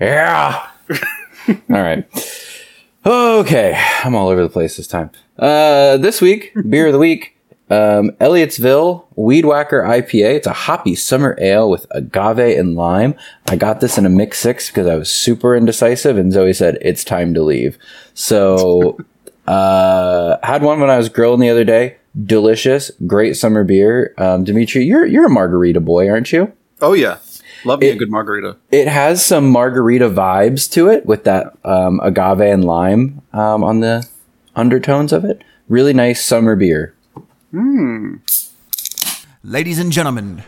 Yeah. all right. Okay, I'm all over the place this time. Uh, this week, beer of the week, um, Elliottsville Weed Whacker IPA. It's a hoppy summer ale with agave and lime. I got this in a mix six because I was super indecisive, and Zoe said it's time to leave. So, uh, had one when I was grilling the other day. Delicious, great summer beer. Um, Demetri, you're you're a margarita boy, aren't you? Oh yeah, love me a good margarita. It has some margarita vibes to it with that um, agave and lime um, on the undertones of it. Really nice summer beer. Ladies and gentlemen,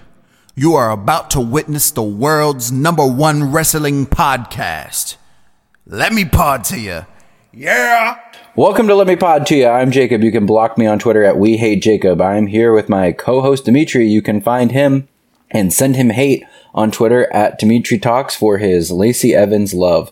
you are about to witness the world's number one wrestling podcast. Let me pod to you. Yeah. Welcome to Let Me Pod to you. I'm Jacob. You can block me on Twitter at We Hate Jacob. I'm here with my co-host Demetri. You can find him and send him hate on Twitter at Demetri Talks for his Lacey Evans love.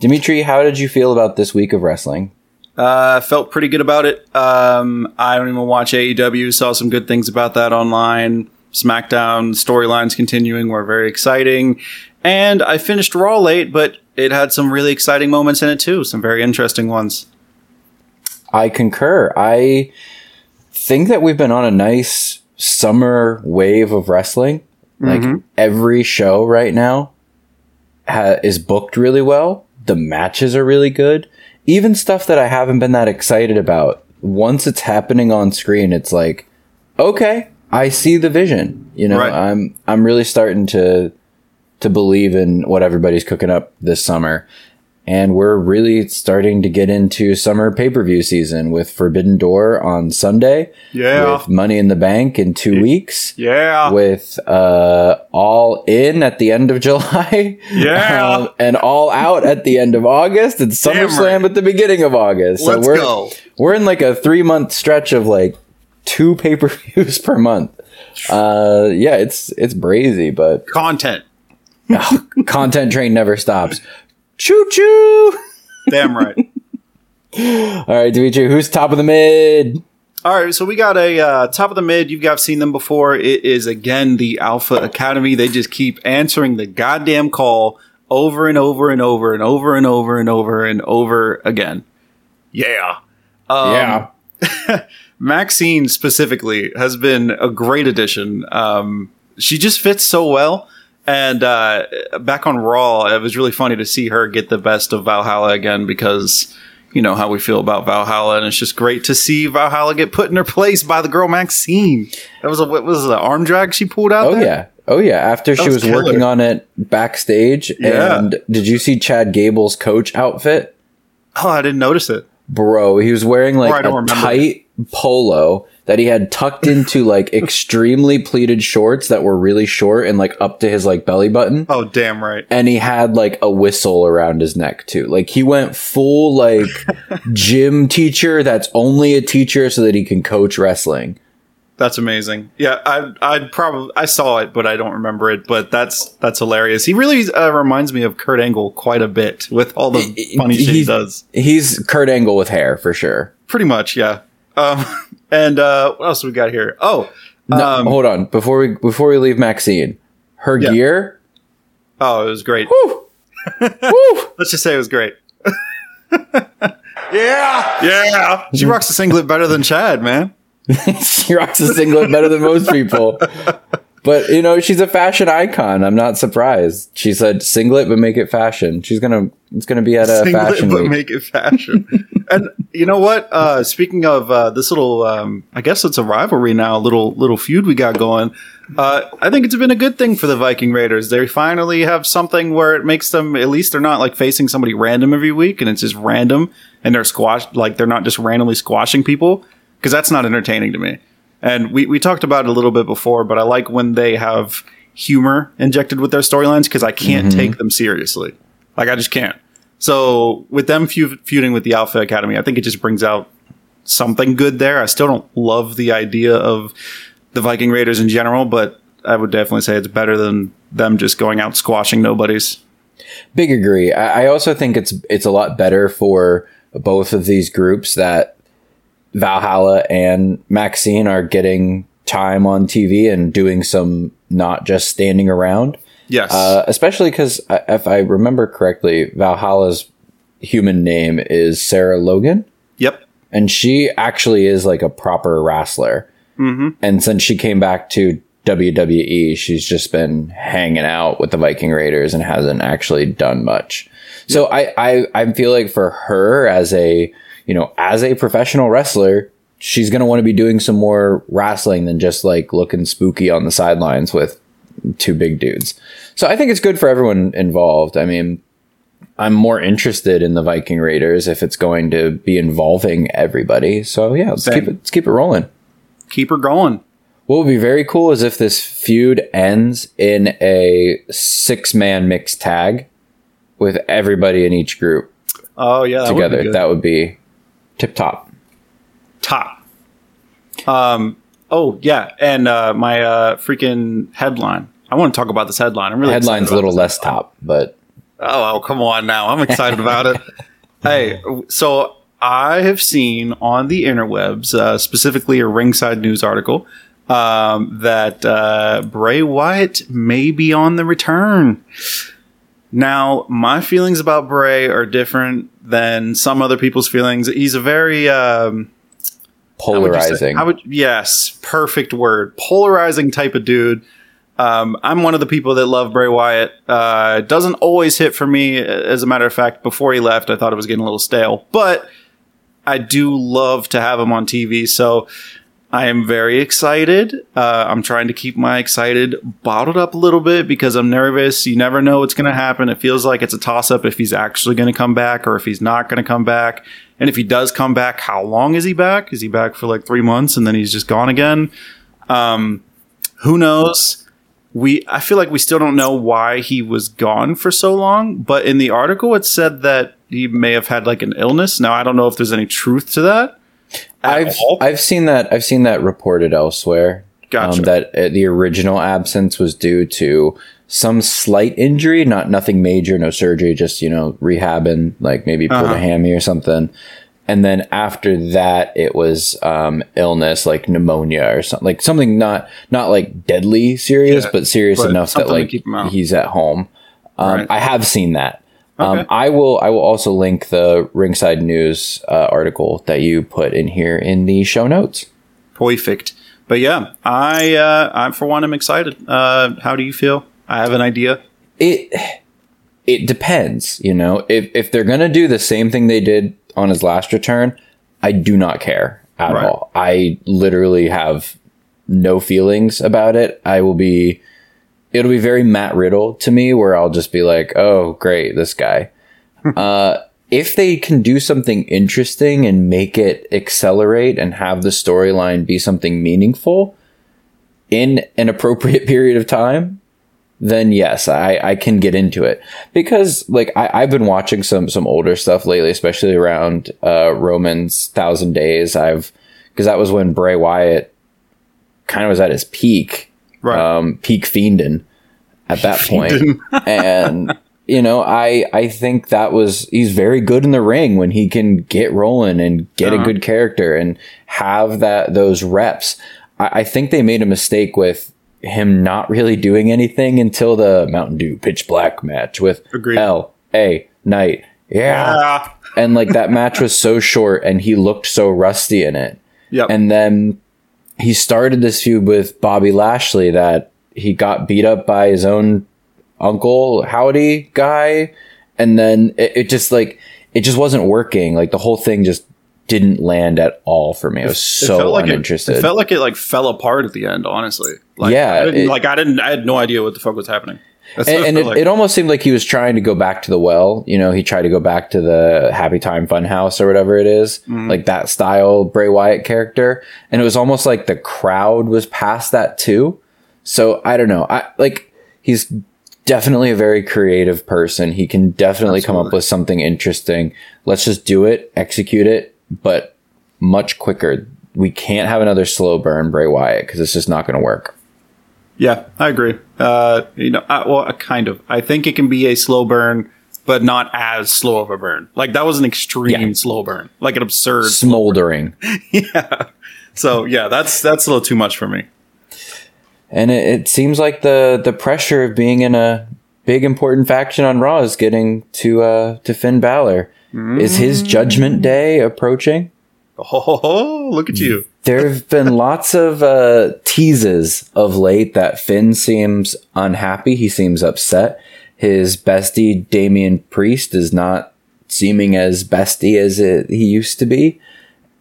Demetri, how did you feel about this week of wrestling? Uh, felt pretty good about it. Um, I don't even watch AEW. Saw some good things about that online. SmackDown storylines continuing were very exciting, and I finished Raw late, but it had some really exciting moments in it too. Some very interesting ones. I concur. I think that we've been on a nice summer wave of wrestling. Like mm-hmm. every show right now ha- is booked really well. The matches are really good. Even stuff that I haven't been that excited about. Once it's happening on screen, it's like, okay, I see the vision. You know, Right. I'm I'm really starting to to believe in what everybody's cooking up this summer. And we're really starting to get into summer pay per view season with Forbidden Door on Sunday. Yeah. With Money in the Bank in two weeks. Yeah. With uh, All In at the end of July. Yeah. Um, and All Out at the end of August. And SummerSlam right. at the beginning of August. Let's we're, go. We're in like a three month stretch of like two pay per views per month. Uh, yeah, it's it's brazy, but Content. content train never stops. Choo choo. Damn right. All right, Demetri, who's top of the mid? All right, so we got a uh, top of the mid. You've got seen them before. It is again the Alpha Academy. They just keep answering the goddamn call over and over and over and over and over and over and over again. Yeah. Um, yeah. Maxine specifically has been a great addition. Um, she just fits so well. And uh, back on Raw, it was really funny to see her get the best of Valhalla again because you know how we feel about Valhalla, and it's just great to see Valhalla get put in her place by the girl Maxine. That was a what was it, an arm drag she pulled out. Oh there? yeah. Oh yeah. After she was was, working on it backstage, Yeah. and did you see Chad Gable's coach outfit? Oh, I didn't notice it. Bro, he was wearing like don't a tight polo that he had tucked into like extremely pleated shorts that were really short and like up to his like belly button. Oh, damn right. and he had like a whistle around his neck too. Like he went full like gym teacher that's only a teacher so that he can coach wrestling. That's amazing. Yeah, I I probably I saw it, but I don't remember it. But that's that's hilarious. He really uh, reminds me of Kurt Angle quite a bit with all the funny shit he does. He's Kurt Angle with hair for sure. Pretty much, yeah. Um, and uh, what else we got here? Oh, No, um, hold on before we before we leave Maxine. Her Yeah. gear, oh, it was great. whew, whew. Let's just say it was great. yeah, yeah. She rocks the singlet better than Chad, man. she rocks a singlet better than most people. But you know she's a fashion icon. I'm not surprised. She said singlet, but make it fashion. She's gonna it's gonna be at a Singlet, fashion but week. make it fashion. and you know what? Uh, speaking of uh, this little, um, I guess it's a rivalry now. A little little feud we got going. Uh, I think it's been a good thing for the Viking Raiders. They finally have something where it makes them at least they're not like facing somebody random every week, and it's just random, and they're squashed like they're not just randomly squashing people because that's not entertaining to me. And we, we talked about it a little bit before, but I like when they have humor injected with their storylines because I can't mm-hmm. take them seriously. Like I just can't. So with them feud- feuding with the Alpha Academy, I think it just brings out something good there. I still don't love the idea of the Viking Raiders in general, but I would definitely say it's better than them just going out squashing nobodies. Big agree. I, I also think it's it's a lot better for both of these groups that Valhalla and Maxine are getting time on TV and doing some not just standing around. Yes. Uh, especially because if I remember correctly, Valhalla's human name is Sarah Logan, yep. and she actually is like a proper wrestler. Mm-hmm. And since she came back to WWE, she's just been hanging out with the Viking Raiders and hasn't actually done much. So I, I, I feel like for her as a, you know, as a professional wrestler, she's going to want to be doing some more wrestling than just like looking spooky on the sidelines with two big dudes. So I think it's good for everyone involved. I mean, I'm more interested in the Viking Raiders if it's going to be involving everybody. So yeah, let's Same. keep it let's keep it rolling. Keep her going. What would be very cool is if this feud ends in a six man mixed tag with everybody in each group Oh yeah, that would together. good. That would be tip top. top. Um. Oh yeah, and uh, my uh, freaking headline. I want to talk about this headline. I'm really Headline's a little less top, but Oh, oh, come on now. I'm excited about it. Hey, so I have seen on the interwebs, uh, specifically a Ringside News article, um, that uh, Bray Wyatt may be on the return. Now, my feelings about Bray are different than some other people's feelings. He's a very um, how would say- polarizing. I would yes, perfect word. Polarizing type of dude. Um, I'm one of the people that love Bray Wyatt. Uh, doesn't always hit for me. As a matter of fact, before he left, I thought it was getting a little stale, but I do love to have him on TV. So I am very excited. Uh, I'm trying to keep my excited bottled up a little bit because I'm nervous. You never know what's going to happen. It feels like it's a toss up if he's actually going to come back or if he's not going to come back. And if he does come back, how long is he back? Is he back for like three months and then he's just gone again? Um, who knows? We I feel like we still don't know why he was gone for so long, but in the article it said that he may have had like an illness. Now I don't know if there's any truth to that. I've all. I've seen that I've seen that reported elsewhere. Gotcha. Um, that uh, the original absence was due to some slight injury, not nothing major, no surgery, just you know rehabbing, like maybe pulled Uh-huh. a hammy or something. And then after that, it was um, illness like pneumonia or something, like something not not like deadly serious, Yeah, but serious but enough that like keep him out. he's at home. Um, Right. I have seen that. Um, I will. I will also link the Ringside News uh, article that you put in here in the show notes. Perfect. But yeah, I uh, I for one am excited. Uh, how do you feel? I have an idea. It it depends. You know, if if they're gonna do the same thing they did on his last return, I do not care at Right. all. I literally have no feelings about it. I will be. It'll be very Matt Riddle to me, where I'll just be like, "Oh, great, this guy." uh, if they can do something interesting and make it accelerate and have the storyline be something meaningful in an appropriate period of time, then yes, I, I can get into it because like I, I've been watching some some older stuff lately, especially around uh, Roman's Thousand Days. I've because that was when Bray Wyatt kind of was at his peak, Right. um, peak fiending at that point, and you know I I think that was he's very good in the ring when he can get rolling and get a Uh-huh. good character and have that those reps. I, I think they made a mistake with him not really doing anything until the Mountain Dew Pitch Black match with Agreed. L A Knight. Yeah. Ah, And like that match was so short and he looked so rusty in it. yep. And then he started this feud with Bobby Lashley that he got beat up by his own uncle Howdy guy. And then it, it just like, it just wasn't working. Like the whole thing just didn't land at all for me. I was It so felt like uninterested. It, it felt like it like fell apart at the end. Honestly, like, Yeah, I it- like I didn't. I had no idea what the fuck was happening. That's and, and it like. it almost seemed like he was trying to go back to the well. You know, he tried to go back to the Happy Time Fun House or whatever it is, Mm-hmm. like that style Bray Wyatt character. And it was almost like the crowd was past that too. So I don't know. I like he's definitely a very creative person. He can definitely come up with something interesting. Let's just do it, execute it, but much quicker. We can't have another slow burn Bray Wyatt because it's just not going to work. Yeah, I agree. Uh, you know, I, well, uh, kind of. I think it can be a slow burn, but not as slow of a burn. Like that was an extreme Yeah. slow burn, like an absurd. Smoldering. yeah. So yeah, that's that's a little too much for me. and it, it seems like the the pressure of being in a big important faction on Raw is getting to uh to Finn Balor. Is his Judgment Day approaching? Oh, look at you. There have been lots of uh, teases of late that Finn seems unhappy. He seems upset. His bestie, Damian Priest, is not seeming as bestie as it, he used to be.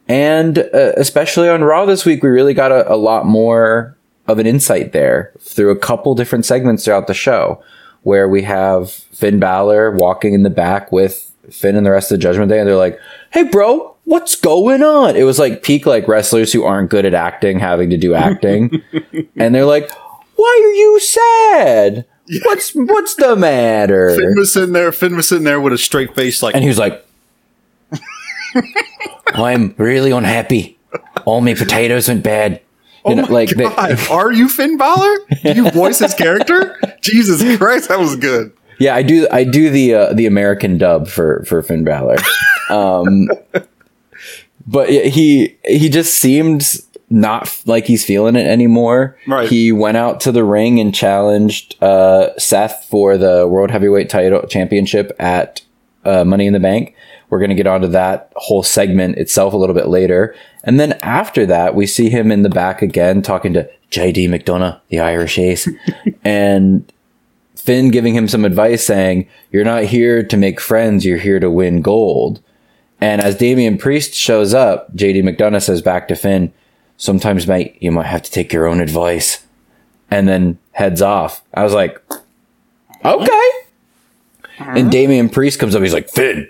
And uh, especially on Raw this week, we really got a, a lot more of an insight there through a couple different segments throughout the show where we have Finn Balor walking in the back with Finn and the rest of the Judgment Day, and they're like, "Hey, bro, what's going on?" It was like peak like wrestlers who aren't good at acting having to do acting, and they're like, "Why are you sad? What's what's the matter?" Finn was sitting there. Finn was sitting there with a straight face, like And he was like, "I'm really unhappy. All my potatoes went bad." "Oh You know, my like they- god, are you Finn Balor? Do you voice his character? Jesus Christ, that was good." Yeah, I do. I do the uh, the American dub for for Finn Balor, um, but he he just seemed not f- like he's feeling it anymore. Right. He went out to the ring and challenged uh, Seth for the World Heavyweight Title Championship at uh, Money in the Bank. We're going to get onto that whole segment itself a little bit later, and then after that, we see him in the back again talking to JD McDonagh, the Irish Ace, and Finn giving him some advice saying, You're not here to make friends, you're here to win gold. And as Damian Priest shows up, JD McDonagh says back to Finn, Sometimes, mate, you might have to take your own advice. And then heads off. I was like, Okay. And Damian Priest comes up, he's like, Finn,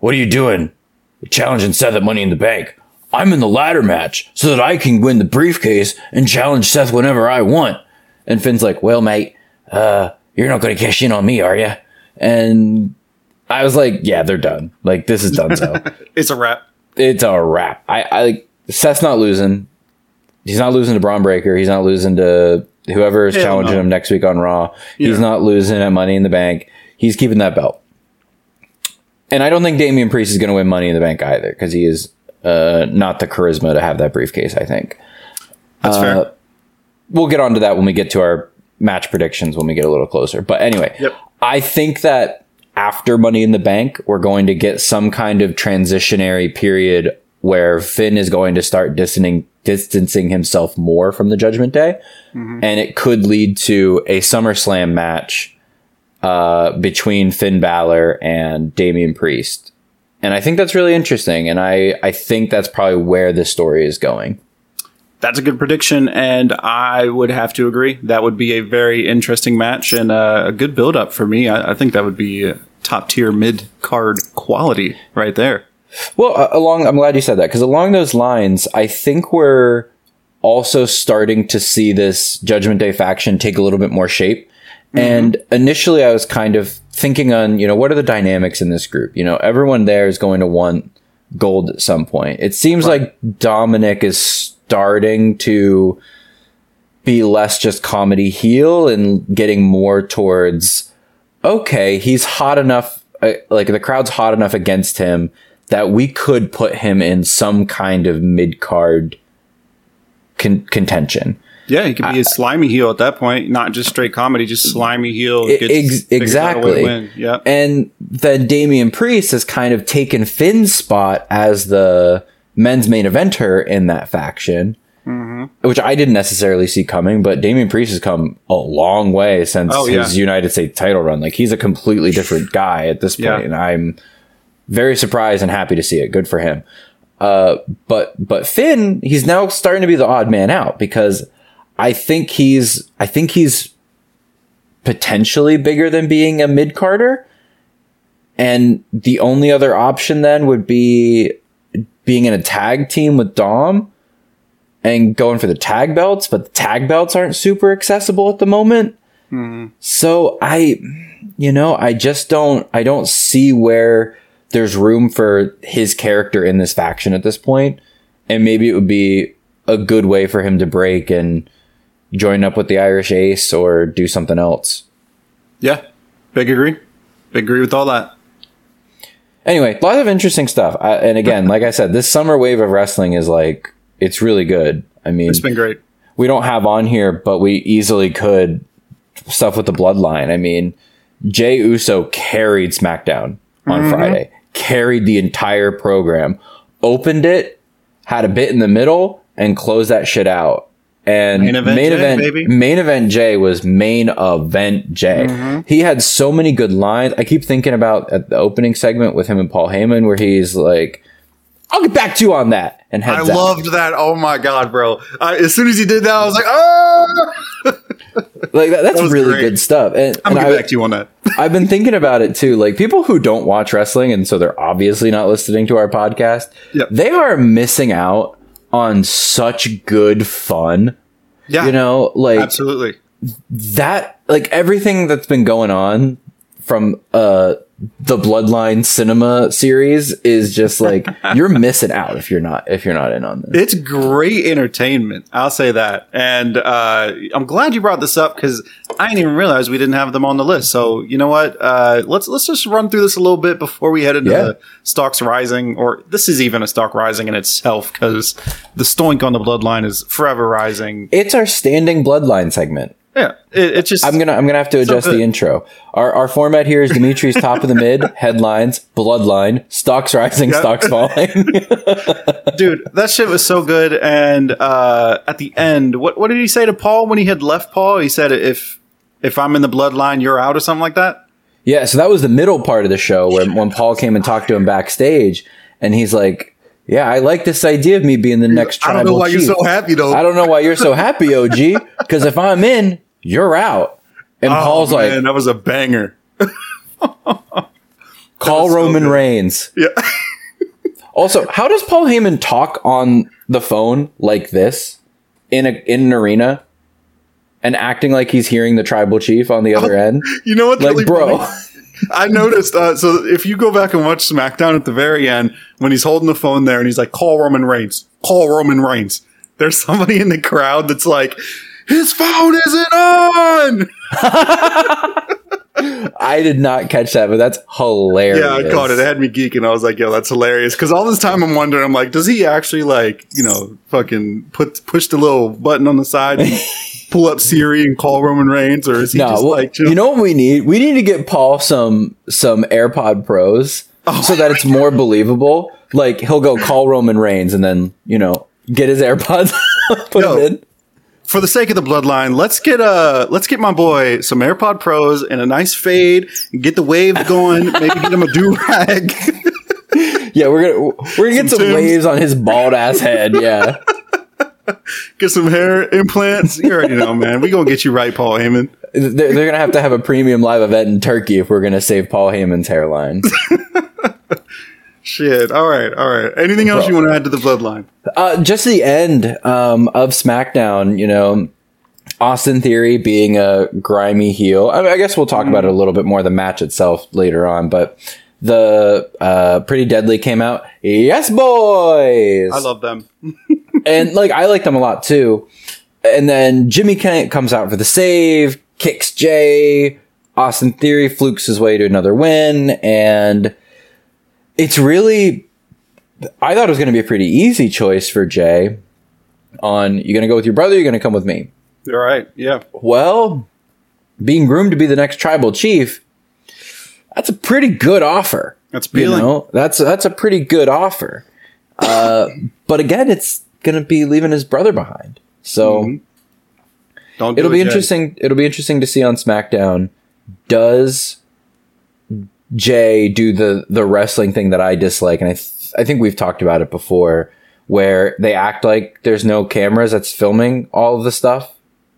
what are you doing? You're challenging Seth at Money in the Bank. I'm in the ladder match so that I can win the briefcase and challenge Seth whenever I want. And Finn's like, Well, mate, uh, you're not going to cash in on me, are you? And I was like, yeah, they're done. Like, this is done. So It's a wrap. it's a wrap. I, I like Seth's not losing. He's not losing to Bron Breakker. He's not losing to whoever is Hell challenging no. him next week on Raw. He's not losing at Money in the Bank. He's keeping that belt. And I don't think Damian Priest is going to win Money in the Bank either because he is uh, not the charisma to have that briefcase. I think That's Uh, fair. we'll get onto that when we get to our match predictions when we get a little closer. But anyway, Yep. I think that after Money in the Bank, we're going to get some kind of transitionary period where Finn is going to start distancing distancing himself more from the Judgment Day, and it could lead to a SummerSlam match uh, between Finn Balor and Damian Priest. And I think that's really interesting, and I, I think that's probably where this story is going. That's a good prediction, and I would have to agree. That would be a very interesting match and uh, a good build up for me. I, I think that would be uh, top tier mid card quality right there. Well, uh, along, I'm glad you said that because along those lines, I think we're also starting to see this Judgment Day faction take a little bit more shape. And initially, I was kind of thinking on, you know, what are the dynamics in this group? You know, everyone there is going to want gold at some point. It seems like Dominic is starting to be less just comedy heel and getting more towards okay, he's hot enough, uh, like the crowd's hot enough against him that we could put him in some kind of mid card con- contention. Yeah, he could be a slimy heel at that point, not just straight comedy, just slimy heel. Gets- ex- figures out a way to exactly. Yeah. And then Damian Priest has kind of taken Finn's spot as the men's main eventer in that faction. Mm-hmm. Which I didn't necessarily see coming, but Damian Priest has come a long way since Oh, his yeah. United States title run. Like he's a completely different guy at this point, Yeah. and I'm very surprised and happy to see it. Good for him. Uh, but but Finn, he's now starting to be the odd man out because I think he's I think he's potentially bigger than being a mid carder. And the only other option then would be being in a tag team with Dom and going for the tag belts, but the tag belts aren't super accessible at the moment. Mm-hmm. So I, you know, I just don't, I don't see where there's room for his character in this faction at this point. And maybe it would be a good way for him to break and join up with the Irish Ace or do something else. yeah. Big agree. Big agree with all that. Anyway, a lot of interesting stuff. I, and again, like I said, this summer wave of wrestling is like, it's really good. I mean, It's been great. we don't have on here, but we easily could stuff with the bloodline. I mean, Jey Uso carried SmackDown on Mm-hmm. Friday, carried the entire program, opened it, had a bit in the middle, and closed that shit out. And Main event Jey, baby. main event Jey was main event Jey. Mm-hmm. He had so many good lines. I keep thinking about at the opening segment with him and Paul Heyman, where he's like, "I'll get back to you on that," and I out. loved that. Oh my god, bro! I, as soon as he did that, I was like, "Oh, like that, that's was really great. good stuff. And, I'm and gonna I, get back to you on that." I've been thinking about it too. Like people who don't watch wrestling and so they're obviously not listening to our podcast, Yep. they are missing out on such good fun. Yeah, You know, like absolutely. that like everything that's been going on from uh the bloodline cinema series is just like you're missing out if you're not if you're not in on this It's great entertainment. I'll say that. And uh, I'm glad you brought this up because I didn't even realize we didn't have them on the list. So you know what? Uh, let's let's just run through this a little bit before we head into Yeah. the stocks rising. Or this is even a stock rising in itself because the stoink on the bloodline is forever rising. it's our standing bloodline segment Yeah, it, it just i'm gonna i'm gonna have to adjust the intro our our format here is demetri's top of the mid headlines bloodline stocks rising stocks falling dude that shit was so good and uh at the end what what did he say to paul when he had left paul he said if if i'm in the bloodline you're out or something like that Yeah, so that was the middle part of the show where when Paul came and talked to him backstage, and he's like, "Yeah, I like this idea of me being the next tribal. i don't know why chief. you're so happy though I don't know why you're so happy, OG. Because if I'm in, you're out." And Oh, Paul's man, like, that was a banger "Call was so Roman. Reigns." yeah Also, how does Paul Heyman talk on the phone like this in a in an arena? And acting like he's hearing the tribal chief on the other end, you know what's like, really bro. I noticed. Uh, so if you go back and watch SmackDown at the very end, when he's holding the phone there and he's like, "Call Roman Reigns, call Roman Reigns," there's somebody in the crowd that's like, "His phone isn't on." I did not catch that, but that's hilarious. Yeah, I caught it. It had me geeking. I was like, "Yo, that's hilarious." Because all this time I'm wondering, I'm like, does he actually like, you know, fucking put push the little button on the side, and pull up Siri and call Roman Reigns, or is he No, just well, like, you know what we need? We need to get Paul some some AirPod Pros Oh. so that it's more believable. Like he'll go call Roman Reigns and then you know get his AirPods, put them in. For the sake of the bloodline, let's get uh let's get my boy some AirPod Pros and a nice fade, and get the wave going, maybe get him a do rag. Yeah, we're gonna we're gonna get some Timbs. waves on his bald ass head. Yeah, get some hair implants. You already know, man. We gonna get you right, Paul Heyman. they're, they're gonna have to have a premium live event in Turkey if we're gonna save Paul Heyman's hairline. Shit. All right, all right. Anything else you want to add to the bloodline? Uh, just the end um, of SmackDown, you know, Austin Theory being a grimy heel. I, mean, I guess we'll talk about it a little bit more the match itself later on, but the uh, Pretty Deadly came out. Yes, boys. I love them. and like I like them a lot too. And then Jimmy Kent comes out for the save, kicks Jey. Austin Theory flukes his way to another win, and it's really. I thought it was going to be a pretty easy choice for Jey. On you're going to go with your brother? You're going to come with me. All right. Yeah. Well, being groomed to be the next tribal chief, that's a pretty good offer. That's You appealing. know, that's that's a pretty good offer. Uh, but again, it's gonna be leaving his brother behind. So Mm-hmm. Don't. do it'll it, be interesting. It'll be interesting to see on SmackDown. Does Jey do the the wrestling thing that I dislike? And I th- I think we've talked about it before, where they act like there's no cameras that's filming all of the stuff,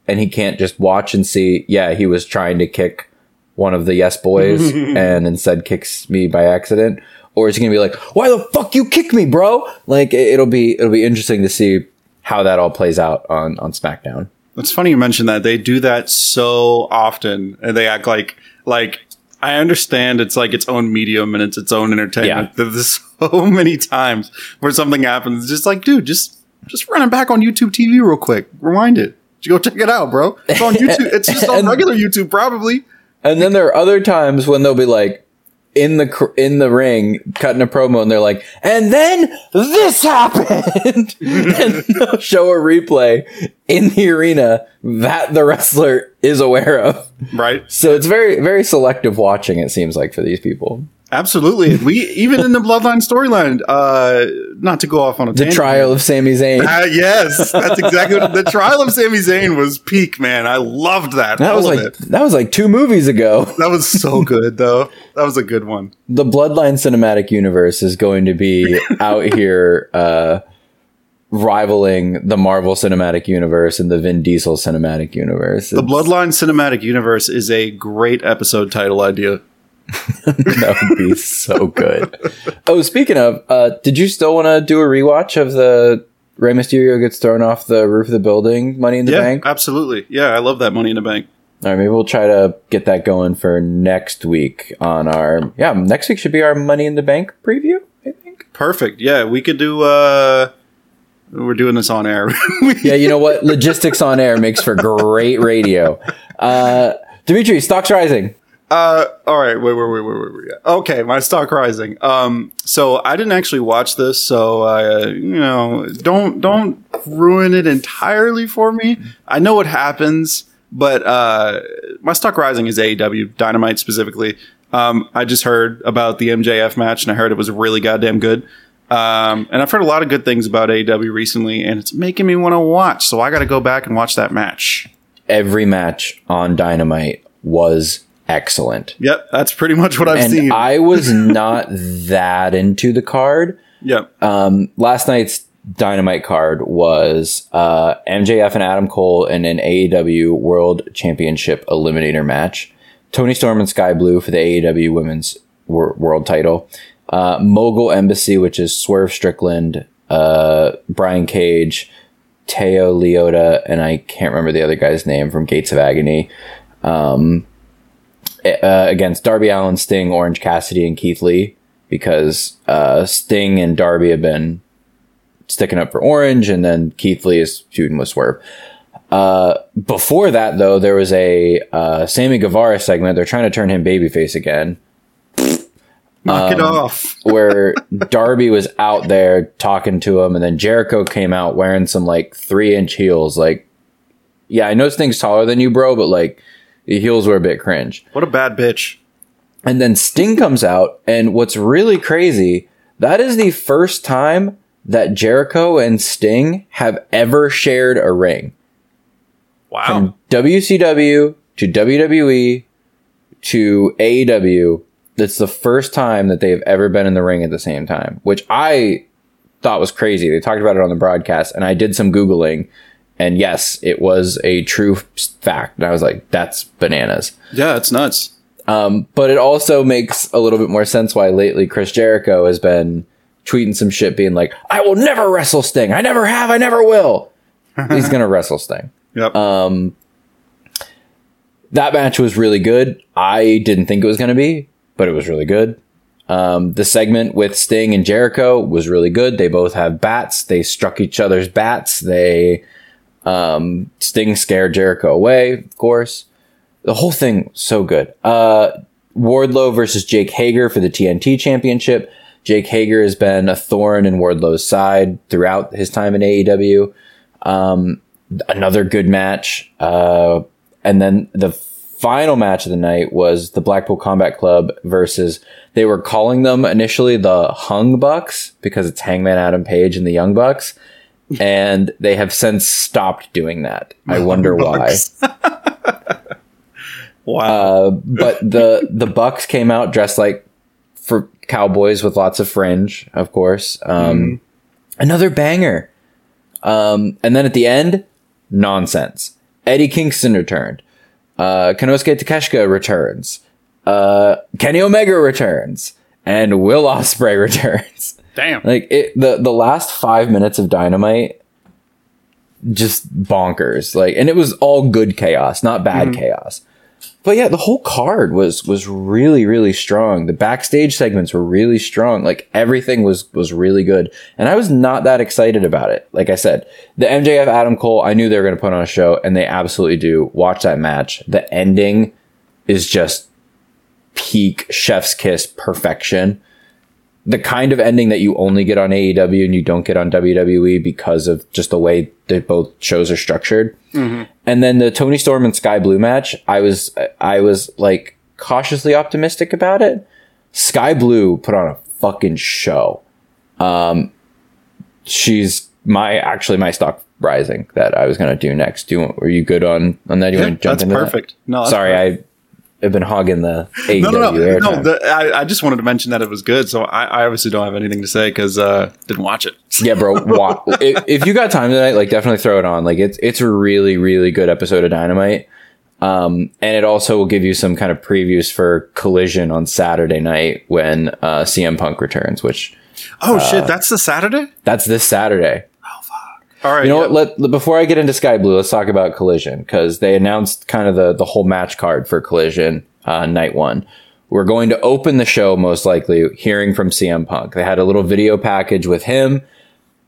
and he can't just watch and see. Yeah, he was trying to kick one of the Yes Boys, and instead kicks me by accident. Or is he gonna be like, "Why the fuck you kick me, bro?" Like it- it'll be it'll be interesting to see how that all plays out on on SmackDown. It's funny you mentioned that. They do that so often, and they act like like I understand it's like its own medium and it's its own entertainment. There's so many times where something happens, it's just like, dude, just just run it back on YouTube TV real quick. Rewind it. Just go check it out, bro. It's on YouTube. It's just on And- regular YouTube, probably. And then there are other times when they'll be like, in the cr- in the ring cutting a promo and they're like and then this happened. And they'll show a replay in the arena that the wrestler is aware of. Right. so it's very very selective watching it seems like for these people Absolutely. We even in the Bloodline storyline, uh, not to go off on a the tangent. trial of Sami Zayn Uh, yes, that's exactly what the trial of Sami Zayn was peak, man. I loved that. that was like it. that was like 2 movies ago That was so good though. That was a good one. the bloodline cinematic universe is going to be out here uh rivaling the marvel cinematic universe and the vin diesel cinematic universe The Bloodline cinematic universe is a great episode title idea. that would be so good oh speaking of uh did you still want to do a rewatch of the Rey Mysterio gets thrown off the roof of the building money in the yeah, bank absolutely. Yeah, I love that Money in the Bank. all right maybe we'll try to get that going for next week on our yeah next week should be our money in the bank preview i think Perfect. Yeah, we could do. uh We're doing this on air. Yeah, you know what? Logistics on air makes for great radio. Uh, Demetri, stocks rising. Uh, all right, wait, wait, wait, wait, wait, wait. Okay, my stock rising. Um, so I didn't actually watch this, so I, you know, don't don't ruin it entirely for me. I know what happens, but uh, my stock rising is AEW Dynamite specifically. Um, I just heard about the MJF match, and I heard it was really goddamn good. Um, and I've heard a lot of good things about AEW recently, and it's making me want to watch. So I got to go back and watch that match. Every match on Dynamite was excellent. Yep, that's pretty much what I've And seen. I was not that into the card. yep. Um, last night's Dynamite card was uh, MJF and Adam Cole in an AEW World Championship Eliminator match. Toni Storm and Skye Blue for the AEW Women's wor- World Title. Uh, Mogul Embassy, which is Swerve Strickland, uh, Brian Cage, Toa Liona, and I can't remember the other guy's name from Gates of Agony. Um, uh, against Darby Allin, Sting, Orange Cassidy, and Keith Lee because uh, Sting and Darby have been sticking up for Orange, and then Keith Lee is feuding with Swerve. Uh, before that, though, there was a uh, Sammy Guevara segment. They're trying to turn him babyface again, Knock um, it off. where Darby was out there talking to him, and then Jericho came out wearing some like three inch heels. Like, yeah, I know Sting's taller than you, bro, but like the heels were a bit cringe. What a bad bitch. And then Sting comes out, and what's really crazy, that is the first time that Jericho and Sting have ever shared a ring. Wow. From WCW to WWE to AEW, that's the first time that they've ever been in the ring at the same time, which I thought was crazy. They talked about it on the broadcast, and I did some Googling, and yes, it was a true fact. And I was like, that's bananas. yeah, it's nuts. Um, but it also makes a little bit more sense why lately Chris Jericho has been tweeting some shit being like, I will never wrestle Sting. I never have. I never will. He's going to wrestle Sting. Yep. Um, that match was really good. I didn't think it was going to be, but it was really good. Um, the segment with Sting and Jericho was really good. They both have bats. They struck each other's bats. They, um, Sting scared Jericho away, of course. The whole thing so good. Uh, Wardlow versus Jake Hager for the TNT Championship. Jake Hager has been a thorn in Wardlow's side throughout his time in AEW. Um, another good match. Uh, and then the final match of the night was the Blackpool Combat Club versus, they were calling them initially the Hung Bucks because it's Hangman Adam Page and the Young Bucks. And they have since stopped doing that. I wonder why. wow. Uh, but the the Bucks came out dressed like for cowboys with lots of fringe, of course. Um, Another banger. Um, and then at the end, nonsense. Eddie Kingston returned. Uh, Konosuke Takeshita returns. Uh, Kenny Omega returns, and Will Ospreay returns. Damn. Like it, the the last five minutes of Dynamite, just bonkers. Like, and it was all good chaos, not bad mm-hmm. chaos. But yeah, the whole card was was really really strong. The backstage segments were really strong. Like everything was was really good, and I was not that excited about it. Like I said, the MJF Adam Cole, I knew they were going to put on a show, and they absolutely do. Watch that match. The ending is just peak chef's kiss perfection. The kind of ending that you only get on AEW and you don't get on WWE because of just the way that both shows are structured. And then the Toni Storm and Skye Blue match, I was I was like cautiously optimistic about it. Skye Blue put on a fucking show. Um, she's my actually my stock rising that I was gonna do next. Do you want, were you good on on that? You Yeah, want to jump that's into that? perfect. No, that's sorry, perfect. I have been hogging the AEW no, no, no, no. The, I, I just wanted to mention that it was good, so I, I obviously don't have anything to say because uh, didn't watch it. yeah, bro. Wa- if, if you got time tonight, like definitely throw it on. Like it's it's a really really good episode of Dynamite. Um, and it also will give you some kind of previews for Collision on Saturday night when uh, CM Punk returns, which Oh shit, that's the Saturday. that's this Saturday. All right, You know yeah. what? Let, before I get into Skye Blue, let's talk about Collision because they announced kind of the the whole match card for Collision uh, night one. We're going to open the show most likely hearing from CM Punk. They had a little video package with him,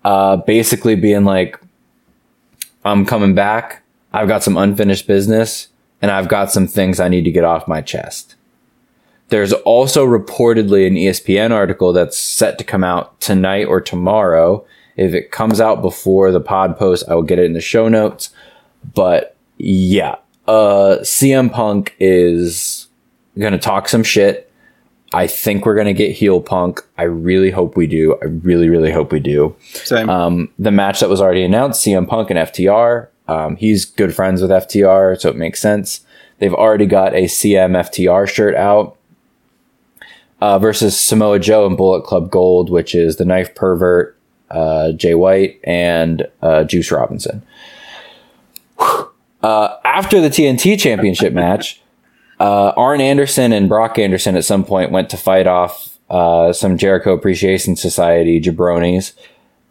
uh, basically being like, "I'm coming back. I've got some unfinished business, and I've got some things I need to get off my chest." There's also reportedly an ESPN article that's set to come out tonight or tomorrow. If it comes out before the pod post, I will get it in the show notes. But yeah, uh, CM Punk is going to talk some shit. I think we're going to get heel Punk. I really hope we do. I really, really hope we do. Same. Um, the match that was already announced, CM Punk and FTR. Um, he's good friends with FTR, so it makes sense. They've already got a CM FTR shirt out uh, versus Samoa Joe and Bullet Club Gold, which is the Knife Pervert, uh, Jay White, and uh, Juice Robinson. Uh, after the TNT Championship match, uh, Arn Anderson and Brock Anderson at some point went to fight off uh, some Jericho Appreciation Society jabronis.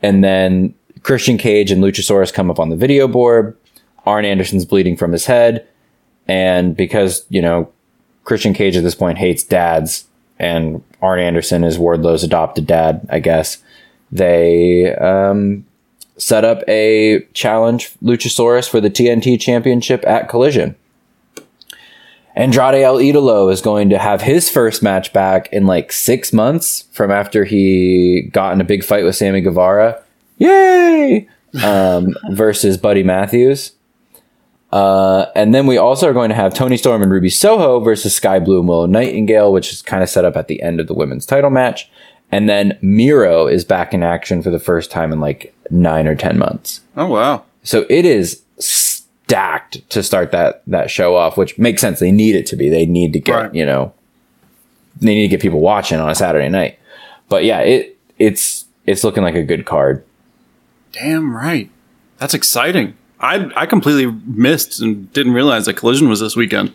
And then Christian Cage and Luchasaurus come up on the video board. Arn Anderson's bleeding from his head. And because, you know, Christian Cage at this point hates dads, and Arn Anderson is Wardlow's adopted dad, I guess, they um, set up a challenge Luchasaurus for the TNT Championship at Collision. Andrade El Idolo is going to have his first match back in like six months from after he got in a big fight with Sammy Guevara. Yay! Um, versus Buddy Matthews. Uh, and then we also are going to have Toni Storm and Ruby Soho versus Skye Blue and Willow Nightingale, which is kind of set up at the end of the women's title match. And then Miro is back in action for the first time in like nine or 10 months. oh wow. So it is stacked to start that that show off, which makes sense. They need it to be. They need to get Right. you know, they need to get people watching on a Saturday night. But yeah, it it's it's looking like a good card. Damn right. That's exciting. I I completely missed and didn't realize that Collision was this weekend.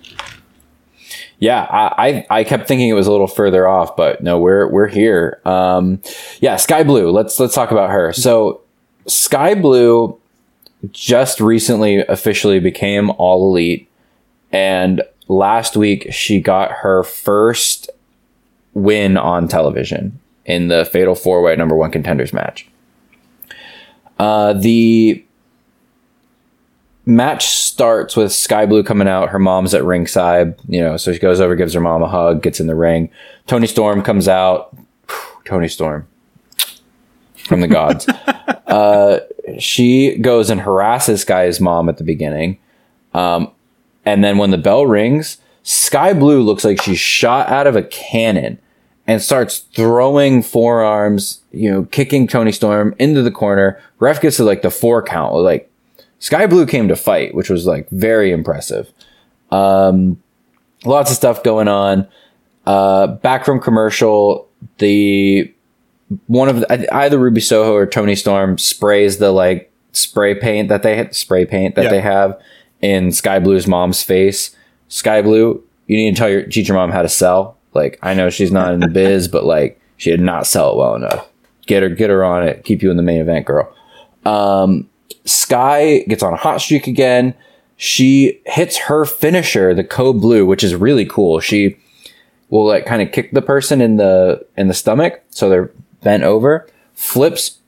Yeah, I, I I kept thinking it was a little further off, but no, we're we're here. Um, yeah, Skye Blue. Let's let's talk about her. So Skye Blue just recently officially became All Elite, and last week she got her first win on television in the Fatal Four Way Number One Contenders match. Uh, the match starts with Skye Blue coming out. Her mom's at ringside, you know, so she goes over, gives her mom a hug, gets in the ring. Toni Storm comes out. Toni Storm from the gods. uh, she goes and harasses Skye's mom at the beginning. Um, and then when the bell rings, Skye Blue looks like she's shot out of a cannon and starts throwing forearms, you know, kicking Toni Storm into the corner. Ref gets to like the four count. Like Skye Blue came to fight, which was like very impressive. Um, lots of stuff going on. Uh, back from commercial, the one of the, either Ruby Soho or Toni Storm sprays the like spray paint that they spray paint that Yeah. they have in Skye Blue's mom's face. Skye Blue, you need to tell your teach your mom how to sell. Like I know she's not in the biz, but like she did not sell it well enough. Get her, get her on it. Keep you in the main event, girl. Um, Skye gets on a hot streak again. She hits her finisher, the code blue, which is really cool. She will like kind of kick the person in the in the stomach, so they're bent over, flips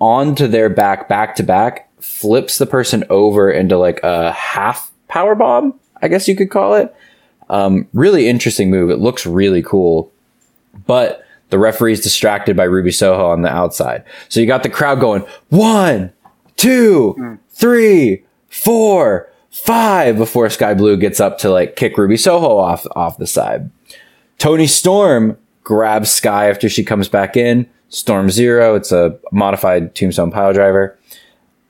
onto their back, back to back, flips the person over into like a half power bomb, I guess you could call it. Um, really interesting move. It looks really cool, but the referee's distracted by Ruby Soho on the outside. So you got the crowd going one, two, three, four, five before Skye Blue gets up to like kick Ruby Soho off off the side. Toni Storm grabs Skye after she comes back in. Storm Zero. It's a modified Tombstone pile driver.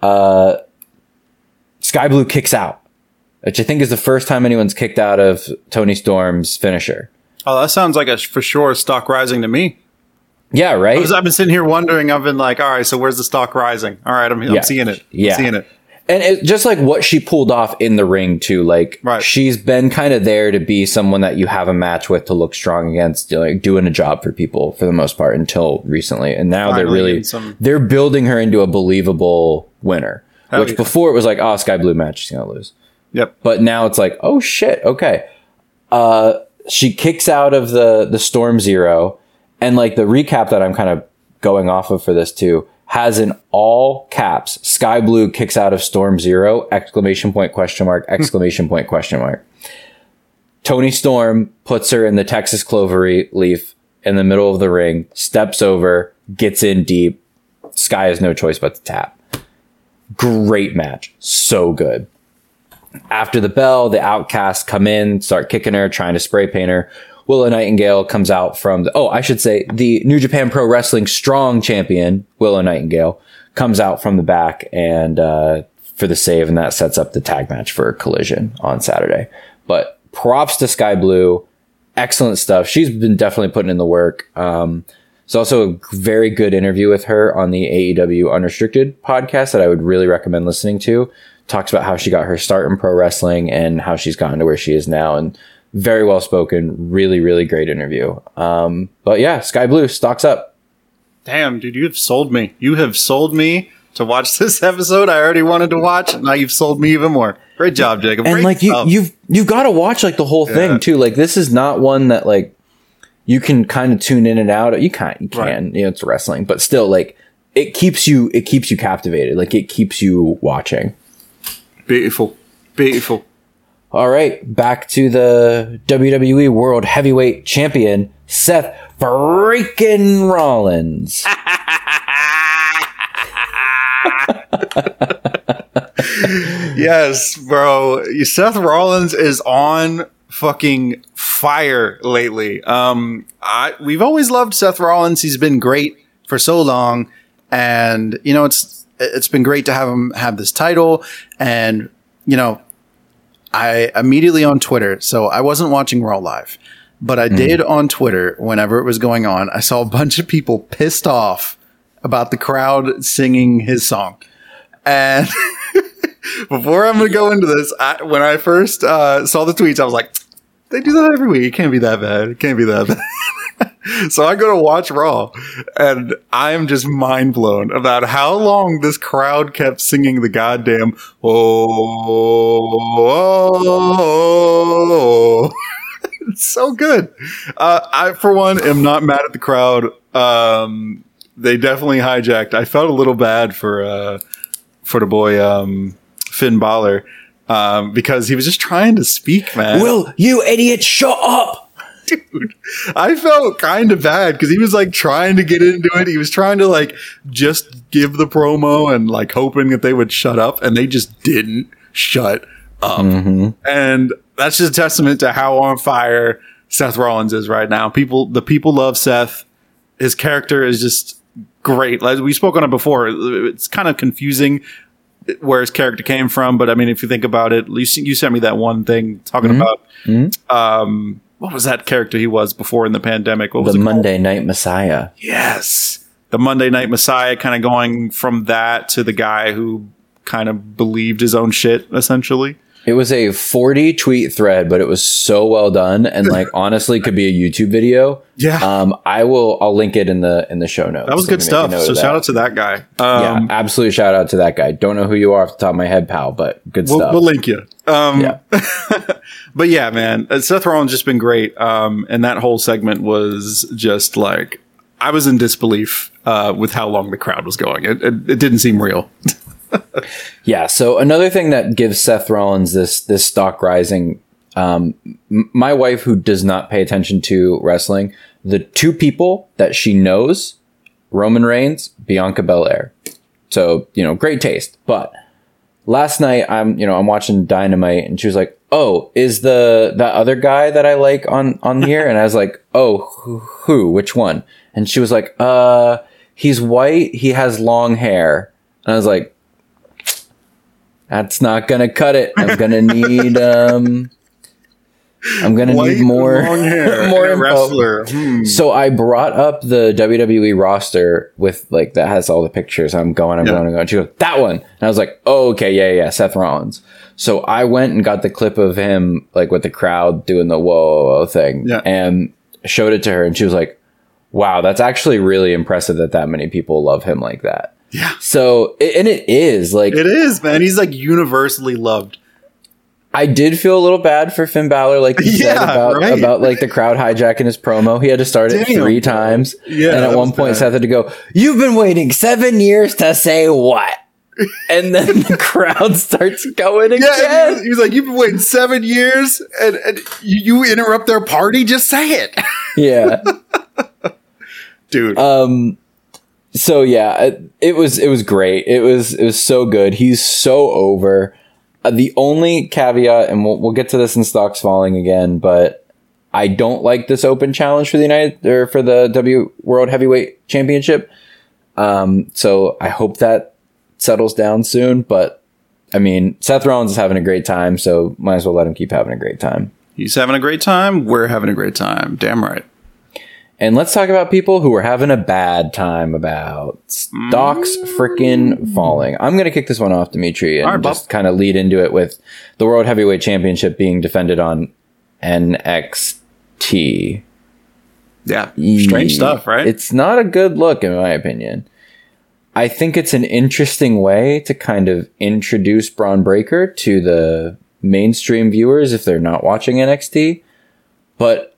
Uh, Skye Blue kicks out, which I think is the first time anyone's kicked out of Toni Storm's finisher. Oh, that sounds like a for sure stock rising to me. Yeah, right. Because I've been sitting here wondering. I've been like, all right, so where's the stock rising? All right, I'm, I'm Yeah. seeing it. I'm Yeah. seeing it. and it, just like what she pulled off in the ring too like Right. she's been kind of there to be someone that you have a match with to look strong against like doing a job for people for the most part until recently and now they're really some- they're building her into a believable winner Hell which yeah. before it was like oh Skye Blue match she's gonna lose Yep. but now it's like oh shit okay uh she kicks out of the the storm zero and like the recap that i'm kind of going off of for this too has in all caps Skye Blue kicks out of storm zero exclamation point question mark hmm. exclamation point question mark. Toni Storm puts her in the texas clover leaf in the middle of the ring steps over gets in deep. Skye has no choice but to tap. Great match. So good. After the bell, the outcasts come in, start kicking her, trying to spray paint her. Willow Nightingale comes out from the, oh, I should say the New Japan Pro Wrestling strong champion, Willow Nightingale, comes out from the back and, uh, for the save, and that sets up the tag match for Collision on Saturday. But props to Skye Blue. Excellent stuff. She's been definitely putting in the work. Um, it's also a very good interview with her on the AEW Unrestricted podcast that I would really recommend listening to. Talks about how she got her start in pro wrestling and how she's gotten to where she is now, and very well spoken. Really, really great interview. Um, but yeah, Skye Blue stocks up. Damn, dude, you have sold me. You have sold me to watch this episode. I already wanted to watch. Now you've sold me even more. Great job, Jacob. and Great like you, you've you've got to watch like the whole Yeah. thing too. Like this is not one that like you can kind of tune in and out. You can't, you can, Right. you know, it's wrestling, but still, like it keeps you, it keeps you captivated. Like it keeps you watching. beautiful, beautiful. All right, back to the WWE World Heavyweight Champion Seth freaking Rollins. Yes, bro. Seth Rollins is on fucking fire lately. Um, I we've always loved Seth Rollins. He's been great for so long, and you know it's it's been great to have him have this title. And you know, I immediately on Twitter. So I wasn't watching Raw live, but I did on Twitter whenever it was going on. I saw a bunch of people pissed off about the crowd singing his song, and. before I'm going to go into this, I, when I first uh, saw the tweets, I was like, they do that every week. It can't be that bad. It can't be that bad. so I go to watch Raw, and I am just mind blown about how long this crowd kept singing the goddamn oh." it's so good. Uh, I, for one, am not mad at the crowd. Um, they definitely hijacked. I felt a little bad for uh, for the boy um, Finn Balor um, because he was just trying to speak, man. Will you idiot shut up? dude, I felt kind of bad because he was like trying to get into it. He was trying to like just give the promo and like hoping that they would shut up, and they just didn't shut up. Mm-hmm. And that's just a testament to how on fire Seth Rollins is right now. People, the people love Seth. His character is just great. Like we spoke on it before. It's kind of confusing where his character came from, but I mean, if you think about it, you, you sent me that one thing talking mm-hmm. about mm-hmm. um, what was that character he was before in the pandemic? What was The it called? Monday Night Messiah. Yes, the Monday Night Messiah, kind of going from that to the guy who kind of believed his own shit, essentially. It was a 40 tweet thread, but it was so well done and like honestly could be a YouTube video. Yeah. Um, I will I'll link it in the in the show notes. That was good you can make a stuff. So shout out to that guy. Yeah, Um, absolute shout out to that guy. Don't know who you are off the top of my head, pal, but good we'll, stuff. we'll link you. Um, yeah. but yeah, man, uh, Seth Rollins just been great. Um, and that whole segment was just like I was in disbelief uh, with how long the crowd was going. It, it, it didn't seem real. Yeah. So another thing that gives Seth Rollins this this stock rising Um, my wife, who does not pay attention to wrestling, the two people that she knows, Roman Reigns, Bianca Belair. So you know, great taste. But last night, I'm you know I'm watching Dynamite, and she was like, "Oh, is the that other guy that I like on on here?" And I was like, "Oh, who? who? Which one?" And she was like, "Uh, he's white. He has long hair." And I was like, "That's not gonna cut it. I'm gonna need um." I'm gonna White, need more more info. wrestler. Hmm. So I brought up the WWE roster with like that has all the pictures. I'm going, I'm Yeah. going, I'm going. She goes, that one. And I was like, oh, okay, yeah, yeah, Seth Rollins. So I went and got the clip of him like with the crowd doing the whoa, whoa, whoa thing Yeah. and showed it to her. And she was like, wow, that's actually really impressive that that many people love him like that. Yeah. So, and it is like, It is, man. He's like universally loved. I did feel a little bad for Finn Balor, like you said about right. about like the crowd hijacking his promo. He had to start it Damn, three times, Yeah, and at one point bad. Seth had to go, "You've been waiting seven years to say what?" and then the crowd starts going Yeah, again. and he was like, "You've been waiting seven years, and, and you, you interrupt their party. Just say it, Yeah. dude." Um. So yeah, it, was it was great. It was it was so good. He's so over. Uh, the only caveat, and we'll we'll get to this in stocks falling again, but I don't like this open challenge for the United or for the W World Heavyweight Championship. Um. So I hope that settles down soon. But I mean, Seth Rollins is having a great time, so might as well let him keep having a great time. He's having a great time. We're having a great time. Damn right. And let's talk about people who are having a bad time about stocks freaking mm. falling. I'm going to kick this one off, Demetri, and right, just kind of lead into it with the World Heavyweight Championship being defended on NXT. Yeah, strange stuff, right? It's not a good look, in my opinion. I think it's an interesting way to kind of introduce Bron Breakker to the mainstream viewers if they're not watching NXT. But,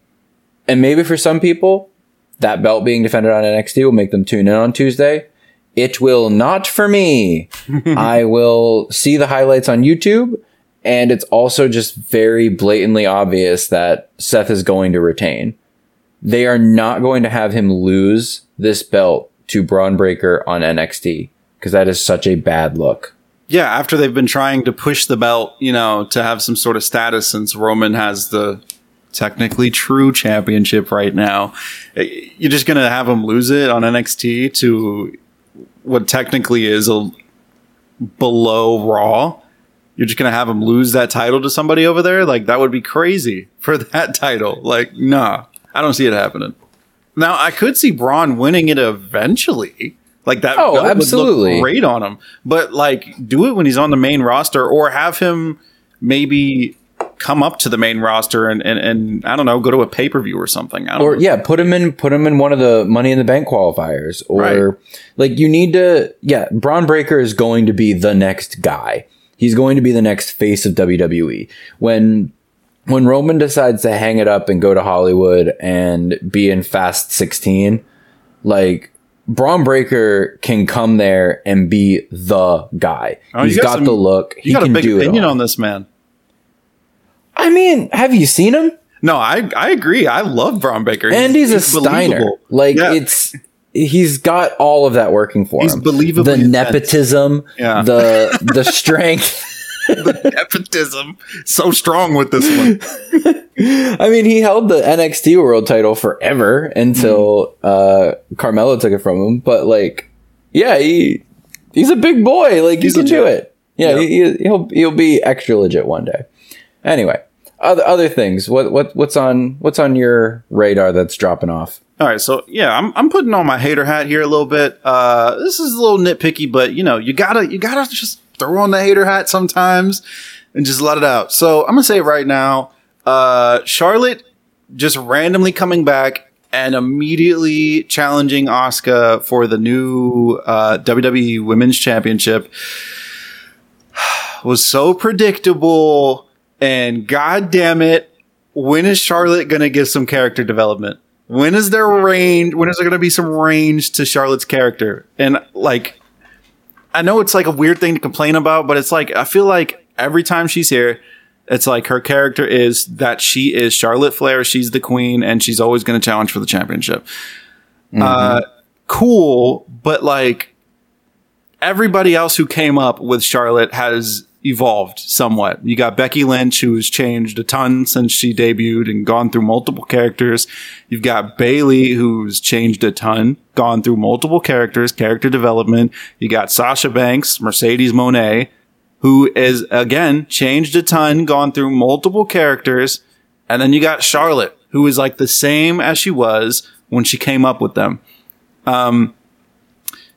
and maybe for some people, that belt being defended on NXT will make them tune in on Tuesday. It will not for me. I will see the highlights on YouTube, and it's also just very blatantly obvious that Seth is going to retain they are not going to have him lose this belt to Bron Breakker on NXT because that is such a bad look. yeah, after they've been trying to push the belt, you know, to have some sort of status since Roman has the technically true championship right now, you're just going to have him lose it on NXT to what technically is a below Raw. You're just going to have him lose that title to somebody over there? Like, that would be crazy for that title. Like, nah, I don't see it happening. Now, I could see Bron winning it eventually. Like that Oh, belt would look absolutely. great on him. But like do it when he's on the main roster or have him maybe come up to the main roster and, and, and I don't know, go to a pay per view or something. I don't Or know. yeah, put him in put him in one of the Money in the Bank qualifiers. Or Right. like you need to yeah, Bron Breakker is going to be the next guy. He's going to be the next face of WWE. When when Roman decides to hang it up and go to Hollywood and be in Fast 16, like Bron Breakker can come there and be the guy. Oh, He's got got some- the look. He got a can big do it. opinion on this man. I mean, have you seen him? No, I I agree. I love Bron Breakker. and he's, a Steiner. believable. Like Yeah. it's he's got all of that working for He's him. believably the intense. nepotism, Yeah. the the strength. The nepotism so strong with this one. I mean, he held the NXT World Title forever until uh, Carmelo took it from him. But like, yeah, he he's a big boy. Like He's he can do it. Yeah, he, he'll he'll be extra legit one day. Anyway, other other things. What what what's on what's on your radar that's dropping off? All right, so yeah, I'm I'm putting on my hater hat here a little bit. Uh, this is a little nitpicky, but you know, you gotta you gotta just throw on the hater hat sometimes and just let it out. So I'm gonna say right now. Uh, Charlotte just randomly coming back and immediately challenging Asuka for the new uh, WWE Women's Championship was so predictable. And god damn it, when is Charlotte to get some character development? When is there range? When is there to be some range to Charlotte's character? And like, I know it's like a weird thing to complain about, but it's like, I feel like every time she's here, It's like her character is that she is Charlotte Flair, she's the queen, and she's always going to challenge for the championship. Uh, cool, but like everybody else who came up with Charlotte has evolved somewhat. You got Becky Lynch, who's changed a ton since she debuted and gone through multiple characters. You've got Bayley, who's changed a ton, gone through multiple characters, character development. You got Sasha Banks, Mercedes Moné, who is again changed a ton, gone through multiple characters. And then you got Charlotte, who is like the same as she was when she came up with them. Um,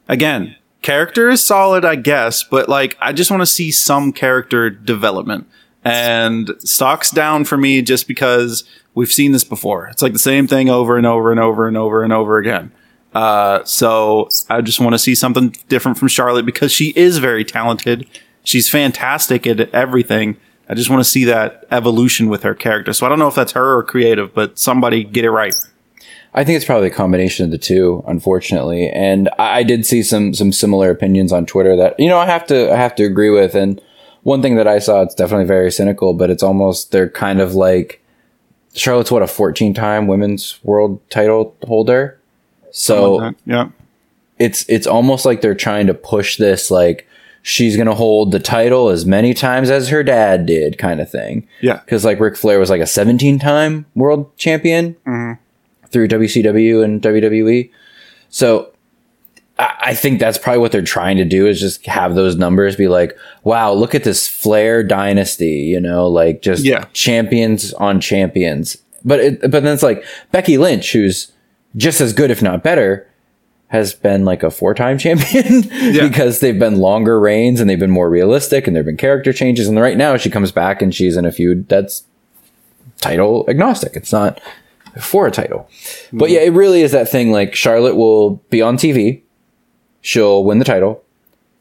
again, character is solid, I guess, but like I just want to see some character development. And stock's down for me just because we've seen this before. It's like the same thing over and over and over and over and over again. Uh, so I just want to see something different from Charlotte because she is very talented. She's fantastic at everything. I just want to see that evolution with her character. So I don't know if that's her or creative, but somebody get it right. I think it's probably a combination of the two, unfortunately. And I, I did see some some similar opinions on Twitter that you know I have to I have to agree with. And one thing that I saw, it's definitely very cynical, but it's almost they're kind of like Charlotte's what a 14 time women's world title holder. So yeah, it's it's almost like they're trying to push this like she's gonna hold the title as many times as her dad did, kind of thing. Yeah. because like Ric Flair was like a 17 time world champion mm-hmm. Through WCW and WWE. So I, think that's probably what they're trying to do is just have those numbers be like, wow, look at this Flair dynasty, you know, like just Yeah. champions on champions. But it, but then it's like Becky Lynch, who's just as good, if not better, has been like a four time champion because they've been longer reigns and they've been more realistic and there have been character changes. And right now she comes back and she's in a feud that's title agnostic. It's not for a title. But yeah, it really is that thing like Charlotte will be on TV, she'll win the title,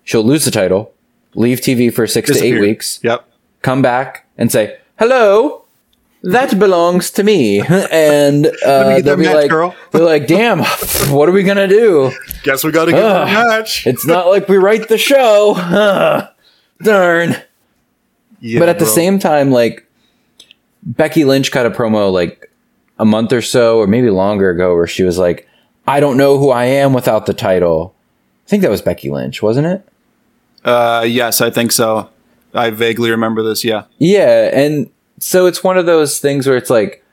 she'll lose the title, leave TV for six to eight weeks, Yep. come back and say, hello. That belongs to me, and uh, they'll be match, like, girl. they're like, damn, what are we gonna do? Guess we got to get Ugh. the match. It's not like we write the show. Ugh, darn." Yeah, but at the same time, like Becky Lynch cut a promo like a month or so, or maybe longer ago, where she was like, "I don't know who I am without the title." I think that was Becky Lynch, wasn't it? Uh, yes, I think so. I vaguely remember this. Yeah. Yeah, and so it's one of those things where it's like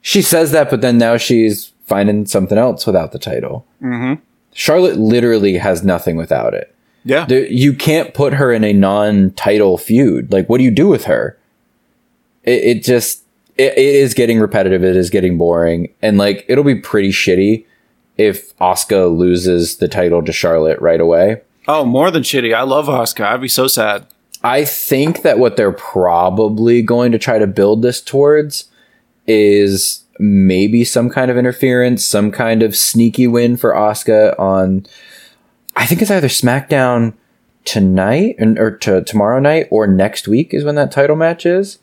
she says that, but then now she's finding something else without the title. Mm-hmm. Charlotte literally has nothing without it. Yeah. You can't put her in a non-title feud. Like, what do you do with her? It, it just it, it is getting repetitive. It is getting boring, and like it'll be pretty shitty if Asuka loses the title to Charlotte right away. oh, more than shitty. I love Asuka. I'd be so sad. I think that what they're probably going to try to build this towards is maybe some kind of interference, some kind of sneaky win for Asuka on. I think it's either SmackDown tonight and or to tomorrow night or next week is when that title match is.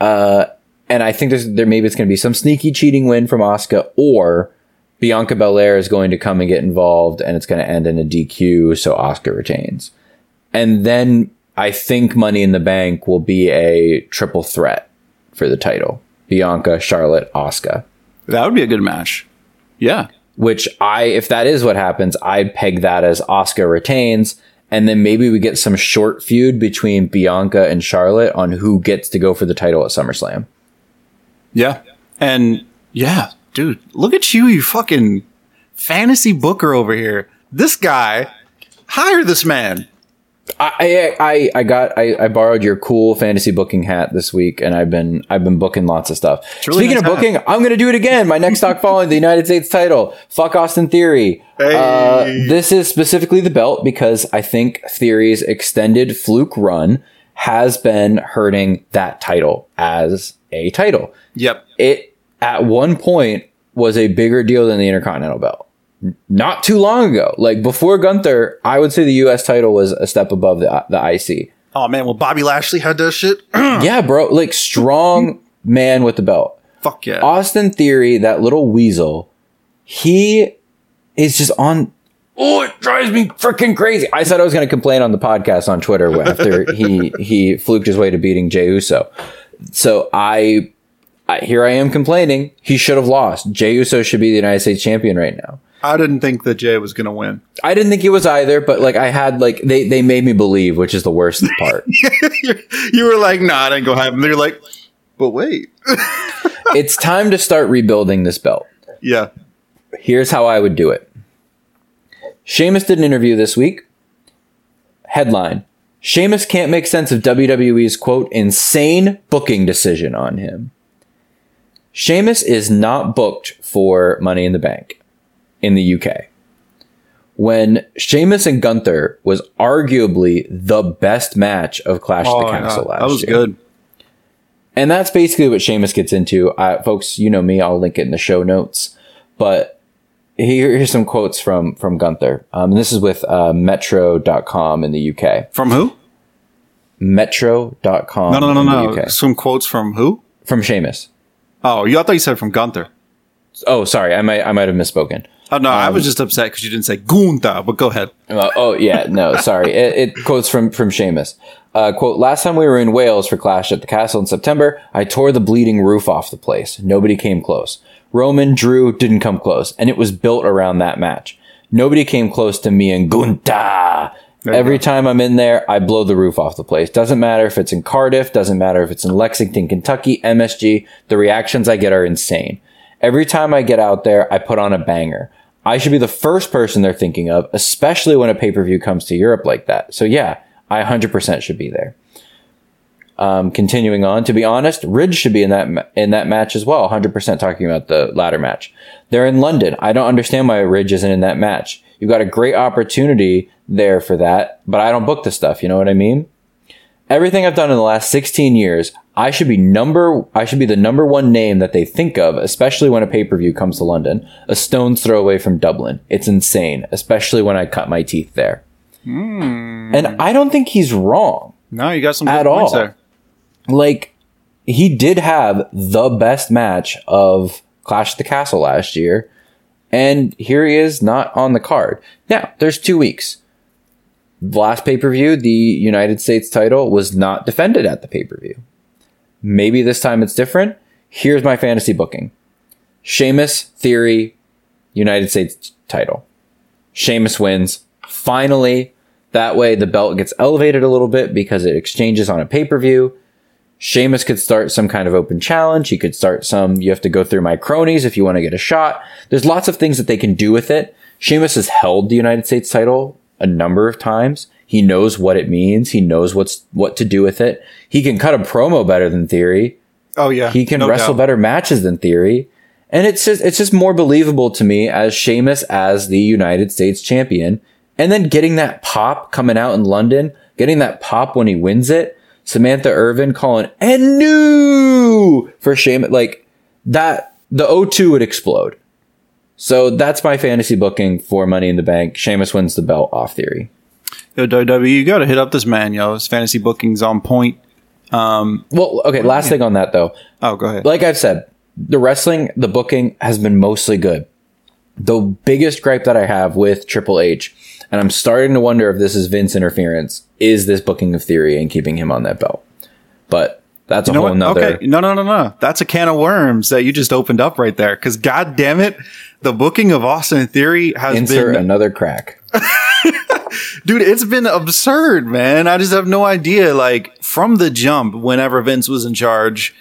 Uh, and I think there's there maybe it's going to be some sneaky cheating win from Asuka or Bianca Belair is going to come and get involved and it's going to end in a DQ so Asuka retains. And then I think Money in the Bank will be a triple threat for the title. Bianca, Charlotte, Asuka. That would be a good match. Yeah. Which I if that is what happens, I'd peg that as Asuka retains and then maybe we get some short feud between Bianca and Charlotte on who gets to go for the title at SummerSlam. Yeah. And yeah, dude, look at you, you fucking fantasy booker over here. This guy, hire this man. I I I got I, I borrowed your cool fantasy booking hat this week, and I've been I've been booking lots of stuff. really Speaking nice of hat. booking, I'm gonna do it again. My next stock following the United States title. Fuck Austin Theory. Uh, this is specifically the belt because I think Theory's extended fluke run has been hurting that title as a title. Yep. It at one point was a bigger deal than the Intercontinental belt. Not too long ago, like before Gunther, I would say the U.S. title was a step above the the IC. Oh man, well Bobby Lashley had that shit. Yeah, bro. Like strong man with the belt. Fuck yeah. Austin Theory, that little weasel, he is just on Oh, it drives me freaking crazy. I said I was going to complain on the podcast on Twitter after he he fluked his way to beating Jey Uso. So I, I here I am complaining. He should have lost. Jey Uso should be the United States champion right now. I didn't think that Jey was going to win. I didn't think he was either, but like I had like they they made me believe, which is the worst part. you were like, "Nah, it ain't gonna happen." They're like, "But wait." it's time to start rebuilding this belt. Yeah. Here's how I would do it. Sheamus did an interview this week. Headline Sheamus can't make sense of WWE's quote, insane booking decision on him. Sheamus is not booked for Money in the Bank in the UK. When Sheamus and Gunther was arguably the best match of Clash of the Castle yeah, last that was year. good. And that's basically what Sheamus gets into. Uh, folks, you know me, I'll link it in the show notes. But here, here's some quotes from, from Gunther. Um, this is with uh, Metro.com in the UK. From who? Metro.com. No, no, no, in the no. UK. Some quotes from who? From Sheamus. Oh, you I thought you said from Gunther. Oh, sorry, I might I might have misspoken. Oh no, I was just upset because you didn't say Gunther. But go ahead. Uh, oh yeah, no, sorry. It, it quotes from from Sheamus. Uh, quote: Last time we were in Wales for Clash at the Castle in September, I tore the bleeding roof off the place. Nobody came close. Roman, Drew didn't come close, and it was built around that match. Nobody came close to me and Gunta. Every go. time I'm in there, I blow the roof off the place. Doesn't matter if it's in Cardiff, doesn't matter if it's in Lexington, Kentucky, MSG. The reactions I get are insane. Every time I get out there, I put on a banger. I should be the first person they're thinking of, especially when a pay per view comes to Europe like that. So yeah, I 100% should be there. Um, continuing on, to be honest, Ridge should be in that ma- in that match as well. 100% talking about the ladder match. They're in London. I don't understand why Ridge isn't in that match. You've got a great opportunity there for that, but I don't book the stuff. You know what I mean? Everything I've done in the last 16 years, I should be number I should be the number one name that they think of, especially when a pay-per-view comes to London. A stone's throw away from Dublin. It's insane, especially when I cut my teeth there. And I don't think he's wrong. No, you got some good At points all. there. Like he did have the best match of Clash at the Castle last year, and here he is not on the card. Now, there's 2 weeks. Last pay-per-view, the United States title was not defended at the pay-per-view. Maybe this time it's different. Here's my fantasy booking. Sheamus, Theory, United States title. Sheamus wins. Finally, that way the belt gets elevated a little bit because it exchanges on a pay-per-view. Sheamus could start some kind of open challenge. He could start some, you have to go through my cronies if you want to get a shot. There's lots of things that they can do with it. Sheamus has held the United States title a number of times. He knows what it means. He knows what's, what to do with it. He can cut a promo better than Theory. Oh yeah, He can no wrestle doubt. better matches than Theory. And it's just it's just more believable to me as Sheamus as the United States champion. And then getting that pop coming out in London, getting that pop when he wins it. Samantha Irvin calling and new for Sheamus like that the O2 would explode. So that's my fantasy booking for Money in the Bank. Sheamus wins the belt off theory. Yo, WWE, you got to hit up this man, yo. His fantasy booking's on point. Um, well, okay, last thing on that though. Oh, go ahead. like I've said, the wrestling, the booking has been mostly good. The biggest gripe that I have with Triple H, and I'm starting to wonder if this is Vince interference, is this booking of Theory and keeping him on that belt. But that's a You know whole what? nother. Okay, no, no, no, no. That's a can of worms that you just opened up right there. Because god damn it, the booking of Austin Theory has Insert been, another crack. dude, it's been absurd, man. I just have no idea. Like from the jump, whenever Vince was in charge,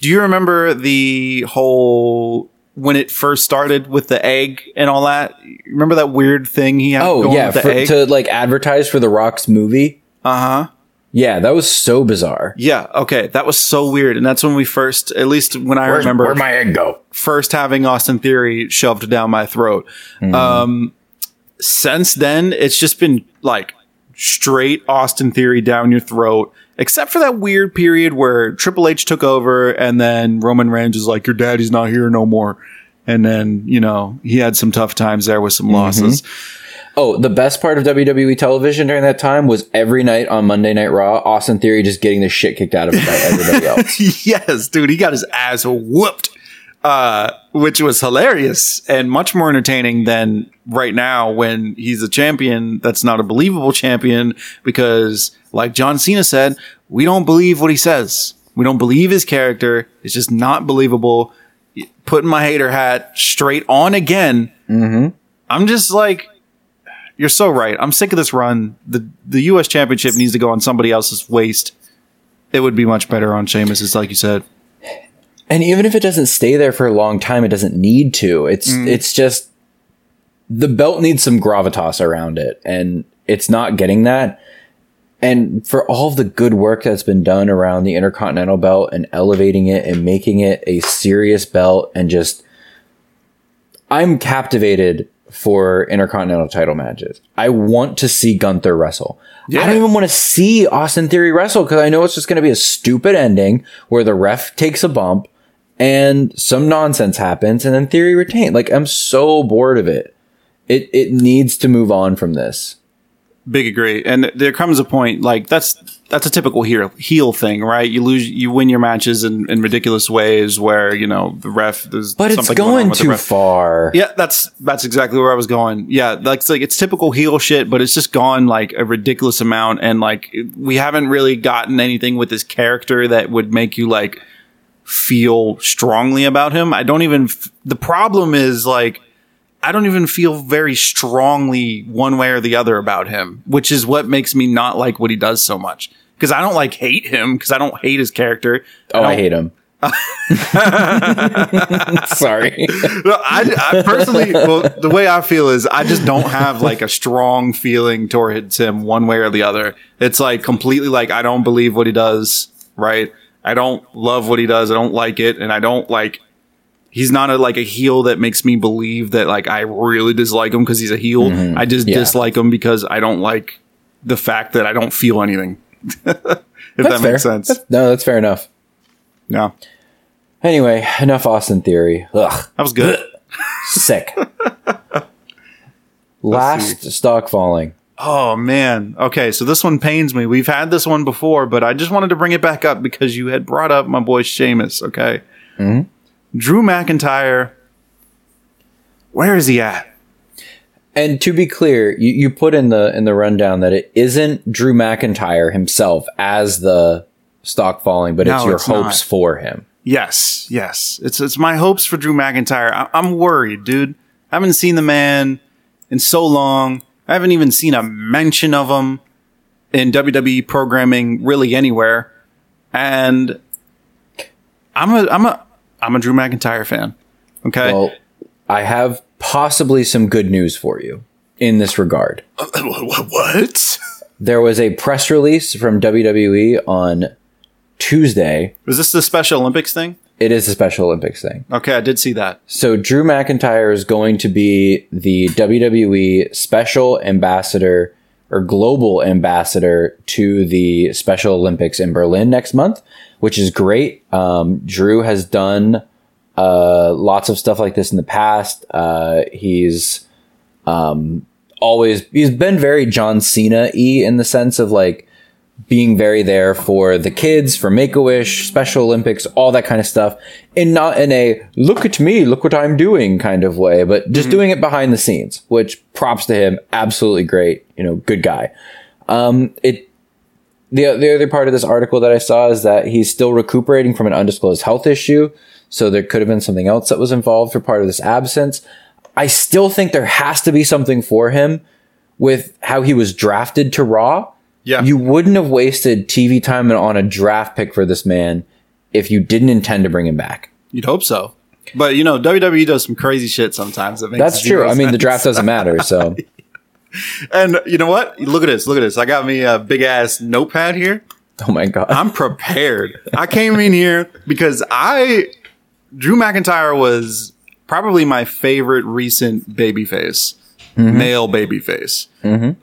do you remember the whole when it first started with the egg and all that? Remember that weird thing he had? Oh going yeah, with the for, egg. to like advertise for the Rock's movie. uh huh. Yeah, that was so bizarre. Yeah. Okay, that was so weird, and that's when we first, at least when I remember, where'd my egg go? first having Austin Theory shoved down my throat. Um, since then, it's just been like straight Austin Theory down your throat, except for that weird period where Triple H took over and then Roman Reigns is like, your daddy's not here no more. And then, you know, he had some tough times there with some mm-hmm. losses. Oh, the best part of WWE television during that time was every night on Monday Night Raw, Austin Theory just getting the shit kicked out of him by everybody else. yes, dude, he got his ass whooped. Uh, which was hilarious and much more entertaining than right now when he's a champion that's not a believable champion because, like John Cena said, we don't believe what he says. We don't believe his character. It's just not believable. Putting my hater hat straight on again. Mm-hmm. I'm just like, you're so right. I'm sick of this run. The the U.S. Championship needs to go on somebody else's waist. It would be much better on Sheamus's, like you said. And even if it doesn't stay there for a long time, it doesn't need to. It's mm. it's just the belt needs some gravitas around it, and it's not getting that. And for all the good work that's been done around the Intercontinental belt and elevating it and making it a serious belt and just I'm captivated for Intercontinental title matches. I want to see Gunther wrestle. I don't even want to see Austin Theory wrestle because I know it's just going to be a stupid ending where the ref takes a bump and some nonsense happens and then Theory retained. Like I'm so bored of it. It it needs to move on from this. Big agree. And there comes a point like that's that's a typical heel heel thing, right? You lose, you win your matches in, in ridiculous ways where you know the ref. There's But it's on going too far. Yeah, that's that's exactly where I was going. Yeah, like it's like it's typical heel shit, but it's just gone like a ridiculous amount, and like we haven't really gotten anything with this character that would make you like feel strongly about him. I don't even. F- the problem is like I don't even feel very strongly one way or the other about him, which is what makes me not like what he does so much. Because I don't like hate him because I don't hate his character. Oh, I don't- hate him. Sorry. No, I, I personally, well, the way I feel is I just don't have like a strong feeling towards him one way or the other. It's like completely like I don't believe what he does, right? I don't love what he does. I don't like it, and I don't like. He's not a like a heel that makes me believe that like I really dislike him because he's a heel. I just Mm-hmm. Yeah. dislike him because I don't like the fact that I don't feel anything. if that That's fair. makes sense. That's- no, that's fair enough. yeah, Anyway, enough Austin theory. Ugh, that was good. sick. Last stock falling. Oh man. Okay, so this one pains me. We've had this one before, but I just wanted to bring it back up because you had brought up my boy Sheamus. Okay, mm-hmm. Drew McIntyre. Where is he at? And to be clear, you, you put in the in the rundown that it isn't Drew McIntyre himself as the stock falling, but it's your it's hopes not. for him. Yes, yes. It's it's my hopes for Drew McIntyre. I, I'm worried, dude. I haven't seen the man in so long. I haven't even seen a mention of him in WWE programming really anywhere. And I'm a I'm a I'm a Drew McIntyre fan. Okay. Well, I have possibly some good news for you in this regard. what? There was a press release from WWE on Tuesday. Was this the Special Olympics thing? It is a Special Olympics thing. Okay, I did see that. So Drew McIntyre is going to be the WWE special ambassador or global ambassador to the Special Olympics in Berlin next month, which is great. Um, Drew has done uh, lots of stuff like this in the past. Uh, he's um, always he's been very John Cena y in the sense of like being very there for the kids, for Make a Wish, Special Olympics, all that kind of stuff, and not in a look at me, look what I'm doing kind of way, but just doing it behind the scenes, which props to him, absolutely great, you know, good guy. Um, it the the other part of this article that I saw is that he's still recuperating from an undisclosed health issue, so there could have been something else that was involved for part of this absence. I still think there has to be something for him with how he was drafted to Raw. Yeah. You wouldn't have wasted TV time on a draft pick for this man if you didn't intend to bring him back. You'd hope so. But you know, WWE does some crazy shit sometimes. That makes That's true. zero I mean, the draft doesn't matter. So, And you know what? Look at this. Look at this. I got me a big ass notepad here. oh my God. I'm prepared. I came in here because I Drew McIntyre was probably my favorite recent babyface, male babyface.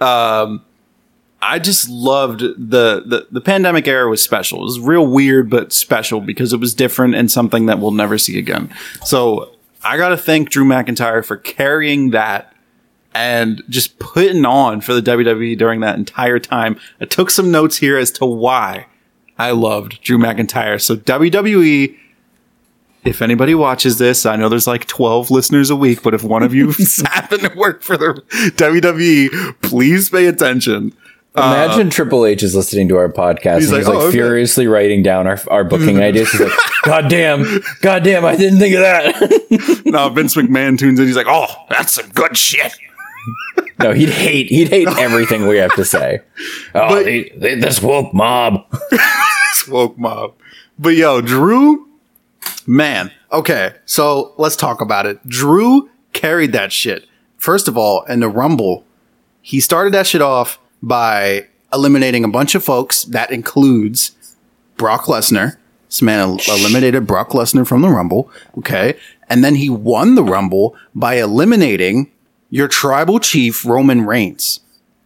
Um, I just loved the, the the pandemic era was special. It was real weird but special because it was different and something that we'll never see again. So I got to thank Drew McIntyre for carrying that and just putting on for the WWE during that entire time. I took some notes here as to why I loved Drew McIntyre. So WWE, if anybody watches this, I know there's like 12 listeners a week, but if one of you happen to work for the WWE, please pay attention. Uh, Imagine Triple H is listening to our podcast He's and like, he's like "Oh, okay." furiously writing down our, our booking ideas. He's like, God damn, God damn, I didn't think of that. Now Vince McMahon tunes in, he's like, "Oh, that's some good shit." no, he'd hate he'd hate everything we have to say. Oh, they, they, this woke mob. Woke mob. But yo, Drew, man. Okay, so let's talk about it. Drew carried that shit. First of all, in the Rumble, he started that shit off by eliminating a bunch of folks. That includes Brock Lesnar. This man el- eliminated Brock Lesnar from the Rumble. Okay. And then he won the Rumble by eliminating your tribal chief, Roman Reigns.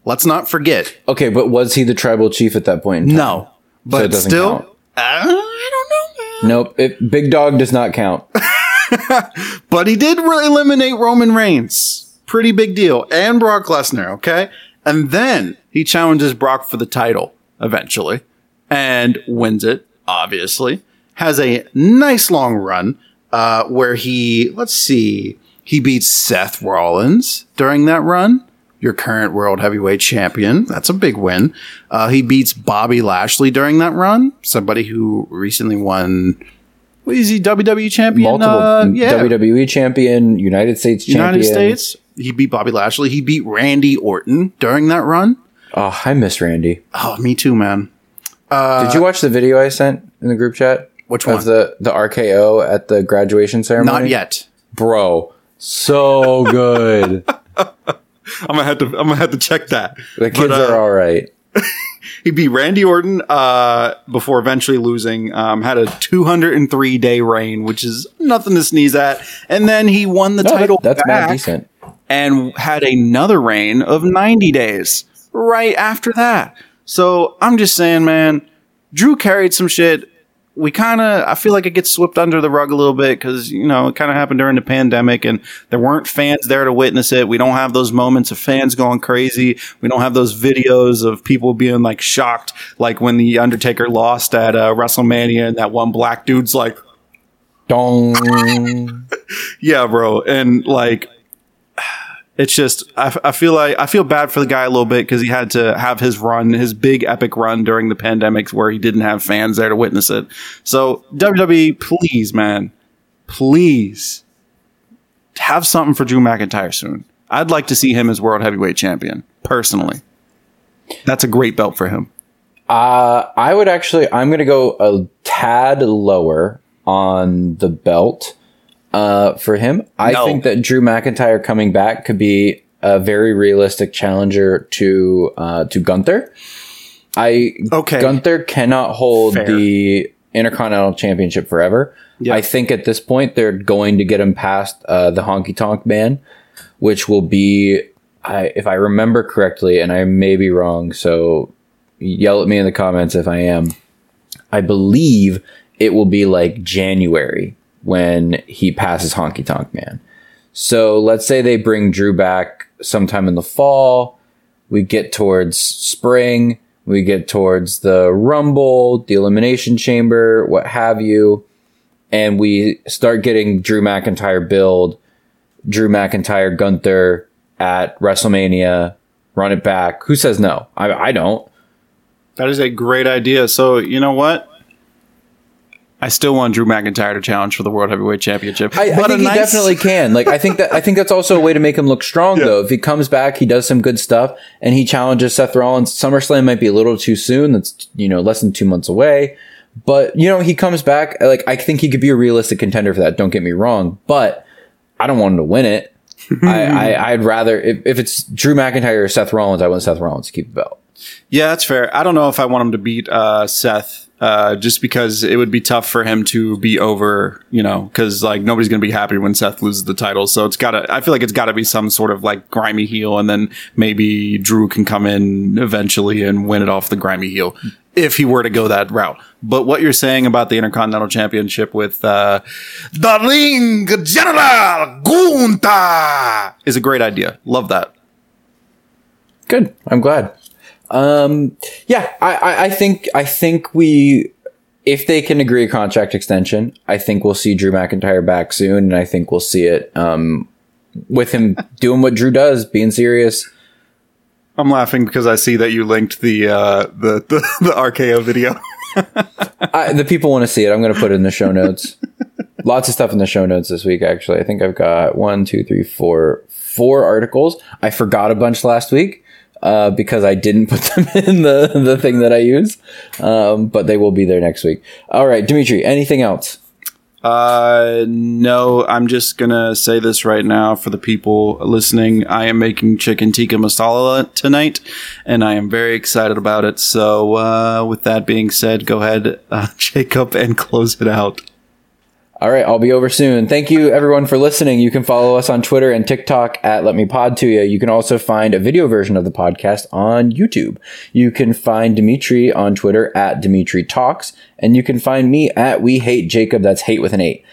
Let's not forget. Okay, but was he the tribal chief at that point? in time? No. But doesn't still, count. I don't know, man. Nope. It, Big Dog does not count. But he did re- eliminate Roman Reigns. Pretty big deal. And Brock Lesnar, okay? And then he challenges Brock for the title eventually and wins it, obviously. Has a nice long run uh, where he, let's see, he beats Seth Rollins during that run, your current world heavyweight champion. That's a big win. Uh, he beats Bobby Lashley during that run, somebody who recently won. What is he? WWE champion? Multiple Uh, yeah. WWE champion, United States champion. United States. He beat Bobby Lashley. He beat Randy Orton during that run. Oh, I miss Randy. Oh, me too, man. Did you watch the video I sent in the group chat? Which Of one? the the RKO at the graduation ceremony? Not yet. bro. So good. I'm gonna have to. I'm gonna have to check that. The kids But, uh, are all right. He beat Randy Orton uh, before eventually losing. Um, had a 203 day reign, which is nothing to sneeze at. And then he won the No, that- title that's back not decent. and had another reign of 90 days right after that. So I'm just saying, man, Drew carried some shit. We kind of, I feel like it gets swept under the rug a little bit because, you know, it kind of happened during the pandemic and there weren't fans there to witness it. We don't have those moments of fans going crazy. We don't have those videos of people being like shocked, like when The Undertaker lost at uh, WrestleMania and that one black dude's like, Dong. yeah, bro. And like, it's just, I, I feel like, I feel bad for the guy a little bit because he had to have his run, his big epic run during the pandemic where he didn't have fans there to witness it. So, WWE, please, man, please have something for Drew McIntyre soon. I'd like to see him as world heavyweight champion, personally. That's a great belt for him. Uh, I would actually, I'm going to go a tad lower on the belt uh, for him. I No. think that Drew McIntyre coming back could be a very realistic challenger to uh, to Gunther. I Okay. Gunther cannot hold Fair. the Intercontinental Championship forever. Yeah. I think at this point they're going to get him past uh, the Honky Tonk Man, which will be, I, if I remember correctly, and I may be wrong, so yell at me in the comments if I am. I believe it will be like January when he passes Honky Tonk Man. So let's say they bring Drew back sometime in the fall. We get towards spring. We get towards the Rumble, the Elimination Chamber, what have you. And we start getting Drew McIntyre build, Drew McIntyre, Gunther at WrestleMania, run it back. Who says no? I, I don't. That is a great idea. So, you know what? I still want Drew McIntyre to challenge for the World Heavyweight Championship. I, I But a think he nice- definitely can. Like I think that I think that's also a way to make him look strong though. If he comes back, he does some good stuff and he challenges Seth Rollins. SummerSlam might be a little too soon. That's you know less than two months away. But you know he comes back. Like I think he could be a realistic contender for that. Don't get me wrong. But I don't want him to win it. I, I I'd rather if, if it's Drew McIntyre or Seth Rollins, I want Seth Rollins to keep the belt. Yeah, that's fair. I don't know if I want him to beat uh, Seth, uh, just because it would be tough for him to be over, you know, because like nobody's gonna be happy when Seth loses the title. So it's gotta. I feel like it's gotta be some sort of like grimy heel, and then maybe Drew can come in eventually and win it off the grimy heel if he were to go that route. But what you're saying about the Intercontinental Championship with uh, the Ring General Gunther is a great idea. Love that. Good. I'm glad. Um, yeah, I, I, I think I think we if they can agree a contract extension, I think we'll see Drew McIntyre back soon, and I think we'll see it um, with him doing what Drew does, being serious. I'm laughing because I see that you linked the uh, the, the the RKO video. I, the people want to see it. I'm going to put it in the show notes. Lots of stuff in the show notes this week. Actually, I think I've got one, two, three, four, four articles. I forgot a bunch last week uh, because I didn't put them in the the thing that I use. Um, but they will be there next week. All right, Demetri. Anything else? Uh, no, I'm just gonna say this right now for the people listening. I am making chicken tikka masala tonight, and I am very excited about it. So, uh, with that being said, go ahead, uh, Jacob, and close it out. All right, I'll be over soon. Thank you everyone for listening. You can follow us on Twitter and TikTok at Let Me Pod to You. You can also find a video version of the podcast on YouTube. You can find Demetri on Twitter at Demetri Talks, and you can find me at We Hate Jacob. That's hate with an eight.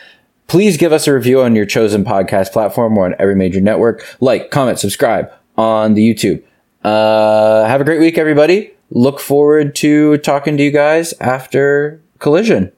Please give us a review on your chosen podcast platform or on every major network. Like, comment, subscribe on the YouTube. Uh, have a great week, everybody. Look forward to talking to you guys after Collision.